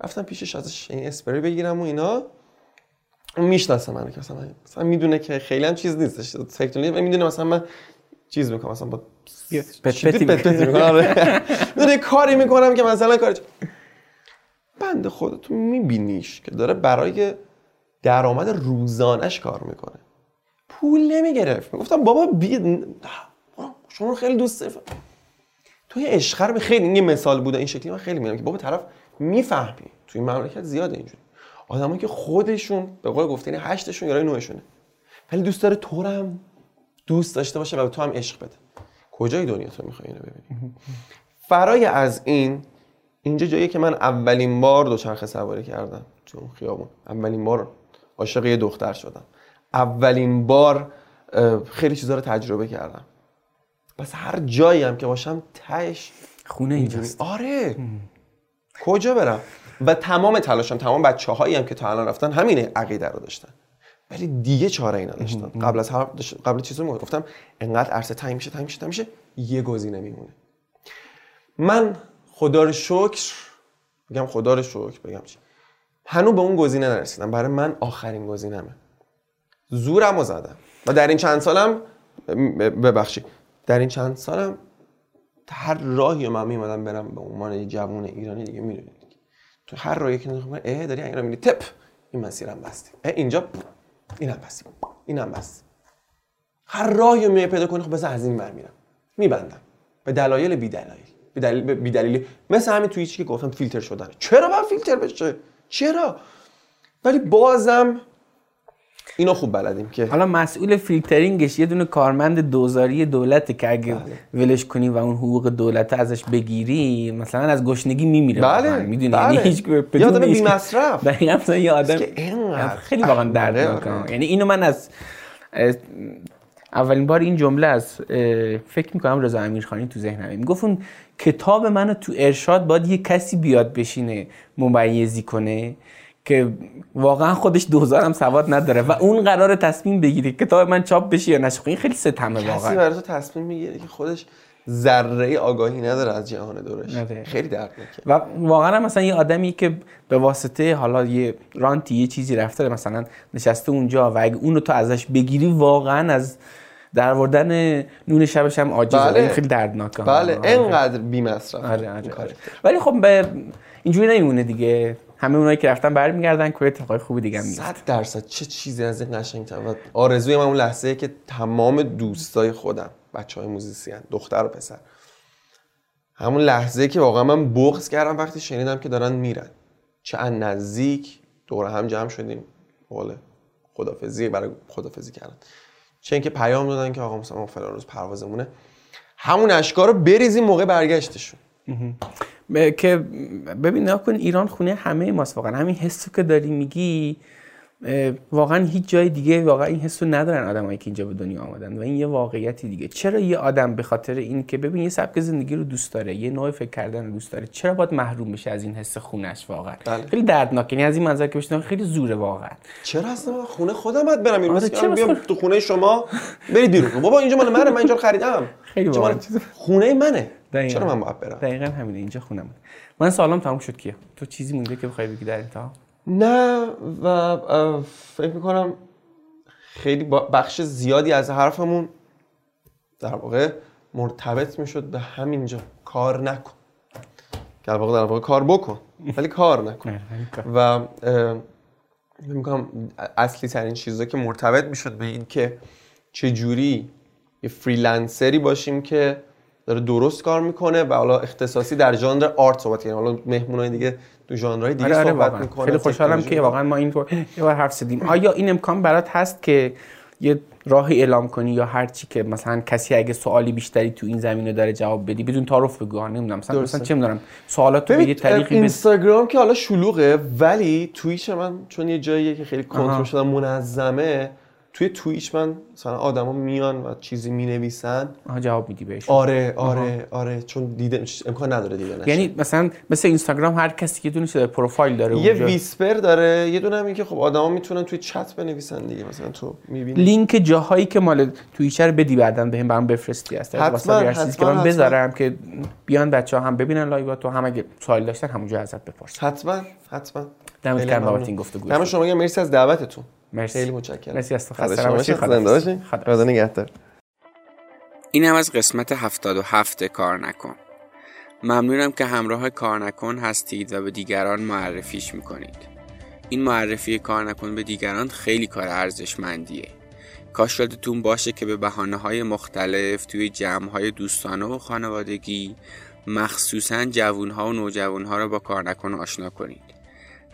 رفتم پیشش ازش این اسپری بگیرم و اینا. اون می‌شناسه منو که مثلا مثلا می‌دونه که خیلی هم چیز نیستش تکنولوژی و می‌دونه مثلا من چیز می‌کنم مثلا با پت پتی پت پتی می‌کنم. آره. می‌دونه کاری می‌کنم که مثلا کاری بند خودتون میبینیش که داره برای درآمد روزانش کار می‌کنه. پول نمی‌گرفت. می‌گفتم بابا بی شما رو خیلی دوست دارم تو توی عشق رو خیلی این مثال بوده این شکلی من خیلی میگم که بابا طرف می‌فهمی. توی مملکت زیاده اینجوری. آدمایی که خودشون به قول گفتین هشتشون یا نوعشونه. ولی دوست داره تو هم دوست داشته باشه و به تو هم عشق بده. کجای دنیا تو می‌خوای اینو ببینی؟ فرای از این اینجا جایی که من اولین بار دوچرخه سواری کردم تو اون خیابون. اولین بار عاشق یه دختر شدم. اولین بار خیلی چیزا رو تجربه کردم. بس هر جایی هم که باشم تهش خونه اینجاست. آره. کجا برم؟ و تمام تلاشم تمام بچه هایی هم که تا الان رفتن همین عقیده رو داشتن. ولی دیگه چاره ای نداشتن قبل از هر قبل چیزی گفتم انقدر عرصه تنگ میشه تنگ میشه تنگ میشه یه گزینه میمونه. من خدا رو شکر بگم خدا رو شکر بگم چی؟ هنوز به اون گزینه نرسیدم. برای من آخرین گزینمه زورم رو زدم. و در این چند سالم ببخشید. در این چند سالم هر راهی رو من میمدم برم به عنوان یه جوون ایرانی دیگه می‌دونید تو هر راهی که نگاه اه داری ایران میری تپ این مسیرم بستی اه اینجا اینم بستی اینم بستی هر راهی رو پیدا کنی خب بذار از این ور میرم. میبندم. به دلایل بی دلایل بی دلیل بی دلیلی مثل همین توی چیزی که گفتم فیلتر شدن. چرا باید فیلتر بشه؟ چرا؟ ولی بازم اینو خوب بلدیم که حالا مسئول فیلترینگش یه دونه کارمند دوزاری دولته که اگه ولش کنی و اون حقوق دولت ازش بگیری مثلا از گشنگی میمیره بله، می‌دونی بله. یعنی هیچ یه آدم. دقیقاً مثلا یه آدم. خیلی واقعا دردناکه. یعنی اینو من از اولین بار این جمله از فکر می‌کنم رضا امیرخانی تو ذهنمه می‌گفت اون کتاب منو تو ارشاد باید یه کسی بیاد بشینه ممیزی کنه که واقعا خودش دوزارم سواد نداره و اون قرار تصمیم بگیره کتاب من چاپ بشه یا نشه این خیلی ستمه کسی واقعا برای تو تصمیم می‌گیره که خودش ذره آگاهی نداره از جهان دورش نداره. خیلی دردناکه و واقعا مثلا یه آدمی که به واسطه حالا یه رانتی یه چیزی رفته مثلا نشسته اونجا و اگه اونو تو ازش بگیری واقعا از دروردن نون شبش هم عاجزه بله. این خیلی دردناکه بله. اینقدر کار. آره. ولی خب به اینجوری نمیمونه دیگه همه اونایی که رفتن برمیگردن که اتفاقای خوبی دیگه میفته صد درصد. چه چیزی از این قشنگتر و آرزوی من اون لحظه که تمام دوستای خودم بچه های موزیسین دختر و پسر همون لحظه که واقعا من بغض کردم وقتی شنیدم که دارن میرن. چه نزدیک دور هم جمع شدیم. حالا خدافزی برای خدافزی کردن. چه اینکه پیام دادن که آقا مثلا فلان روز پروازمونه. همون اشکا رو بریزیم موقع برگشتشون. که ببین نگاه کن ایران خونه همه ماست واقعا. همین حسو که داری میگی واقعا هیچ جای دیگه واقعا این حسو ندارن آدمایی که اینجا به دنیا آمدن و این یه واقعیتی دیگه. چرا یه آدم به خاطر این که ببین یه سبک زندگی رو دوست داره یه نوع فکر کردن رو دوست داره چرا باید محروم بشه از این حس خونش واقعا؟ بله. خیلی دردناک یعنی از این منظر که بشنم خیلی زوره واقعا. چرا اصلا خونه خودم باید برم؟ این آره، چرا بیام تو خونه شما برید بیرون. بابا اینجا مال منه من اینجا رو خریدم. خیلی واقعا خونه منه. دقیقاً. چرا من باید برم؟ دقیقا همینه اینجا خونم من سوالم تموم شد کیه تو چیزی مونده که بخوای بگی در انتها؟ نه و فکر می‌کنم خیلی بخش زیادی از حرفمون در واقع مرتبط می‌شد. به همینجا. کار نکن. در واقع در واقع کار بکن. ولی کار نکن. و می‌کنم اصلی ترین چیزا که مرتبط می‌شد به این که چجوری یه فریلنسری باشیم که داره درست کار می‌کنه و حالا اختصاصی در ژانر آرت صحبت کنیم حالا مهمونای دیگه تو ژانرهای دیگه آره آره صحبت واقعا. می‌کنن خیلی خوشحالم که واقعا ما این رو یه بار حرف زدیم. آیا این امکان برات هست که یه راهی اعلام کنی یا هر چی که مثلا کسی اگه سوالی بیشتری تو این زمینه داره جواب بدی بدون تعارف بگو. نمی‌دونم. مثلا. مثلا چه می‌دونم. سوالات به یه طریقی. اینستاگرام که حالا شلوغه ولی تویچ من چون یه جاییه که خیلی. کنترل شده منظمه توی تویچ من مثلا آدما میان و چیزی می‌نویسن. آها جواب میدی بهش. آره آره آره چون دیده امکان نداره دیده نشه. یعنی مثلا مثل اینستاگرام هر کسی یه دونه داره، پروفایل داره یه اونجا. ویسپر داره یه دونه هم که خب آدما می‌تونن توی چت بنویسن دیگه مثلا تو می‌بینی. لینک جاهایی که مال تویچر رو بدی بعدن بهم برام بفرستی هر چیزی که من. بذارم که بیان بچه ها هم ببینن لایوات و هم اگه سوال داشتن همونجا ازت بپرسن. حتما حتما. دمت گرم. بابت این گفتگو. دم شما مرسی از دعوتتون. مرسی. خیلی متشکرم. مرسی از تو. خسته شما نباشی. باشین. زنده خداحافظ. باشین. خداحافظ. خدا نگهدار. این هم از قسمت 77 کار نکن. ممنونم که همراه کار نکن هستید و به دیگران معرفیش می‌کنید. این معرفی کار نکن به دیگران خیلی کار ارزشمندیه. کاش یادتون باشه که به بحانه های مختلف توی جمع های دوستانه و خانوادگی مخصوصا جوانها و نوجوانها را با کار نکن آشنا کنید.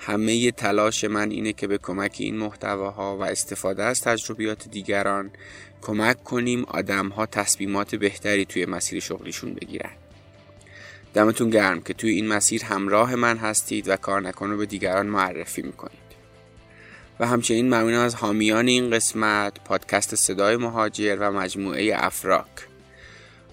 همه تلاش من اینه که به کمک این محتواها و استفاده از تجربیات دیگران کمک کنیم آدمها تصمیمات بهتری توی مسیر شغلیشون بگیرن. دمتون گرم که توی این مسیر همراه من هستید و کار رو به دیگران معرفی می‌کنید. و همچنین ممنونم از حامیان این قسمت پادکست صدای مهاجر و مجموعه افراک.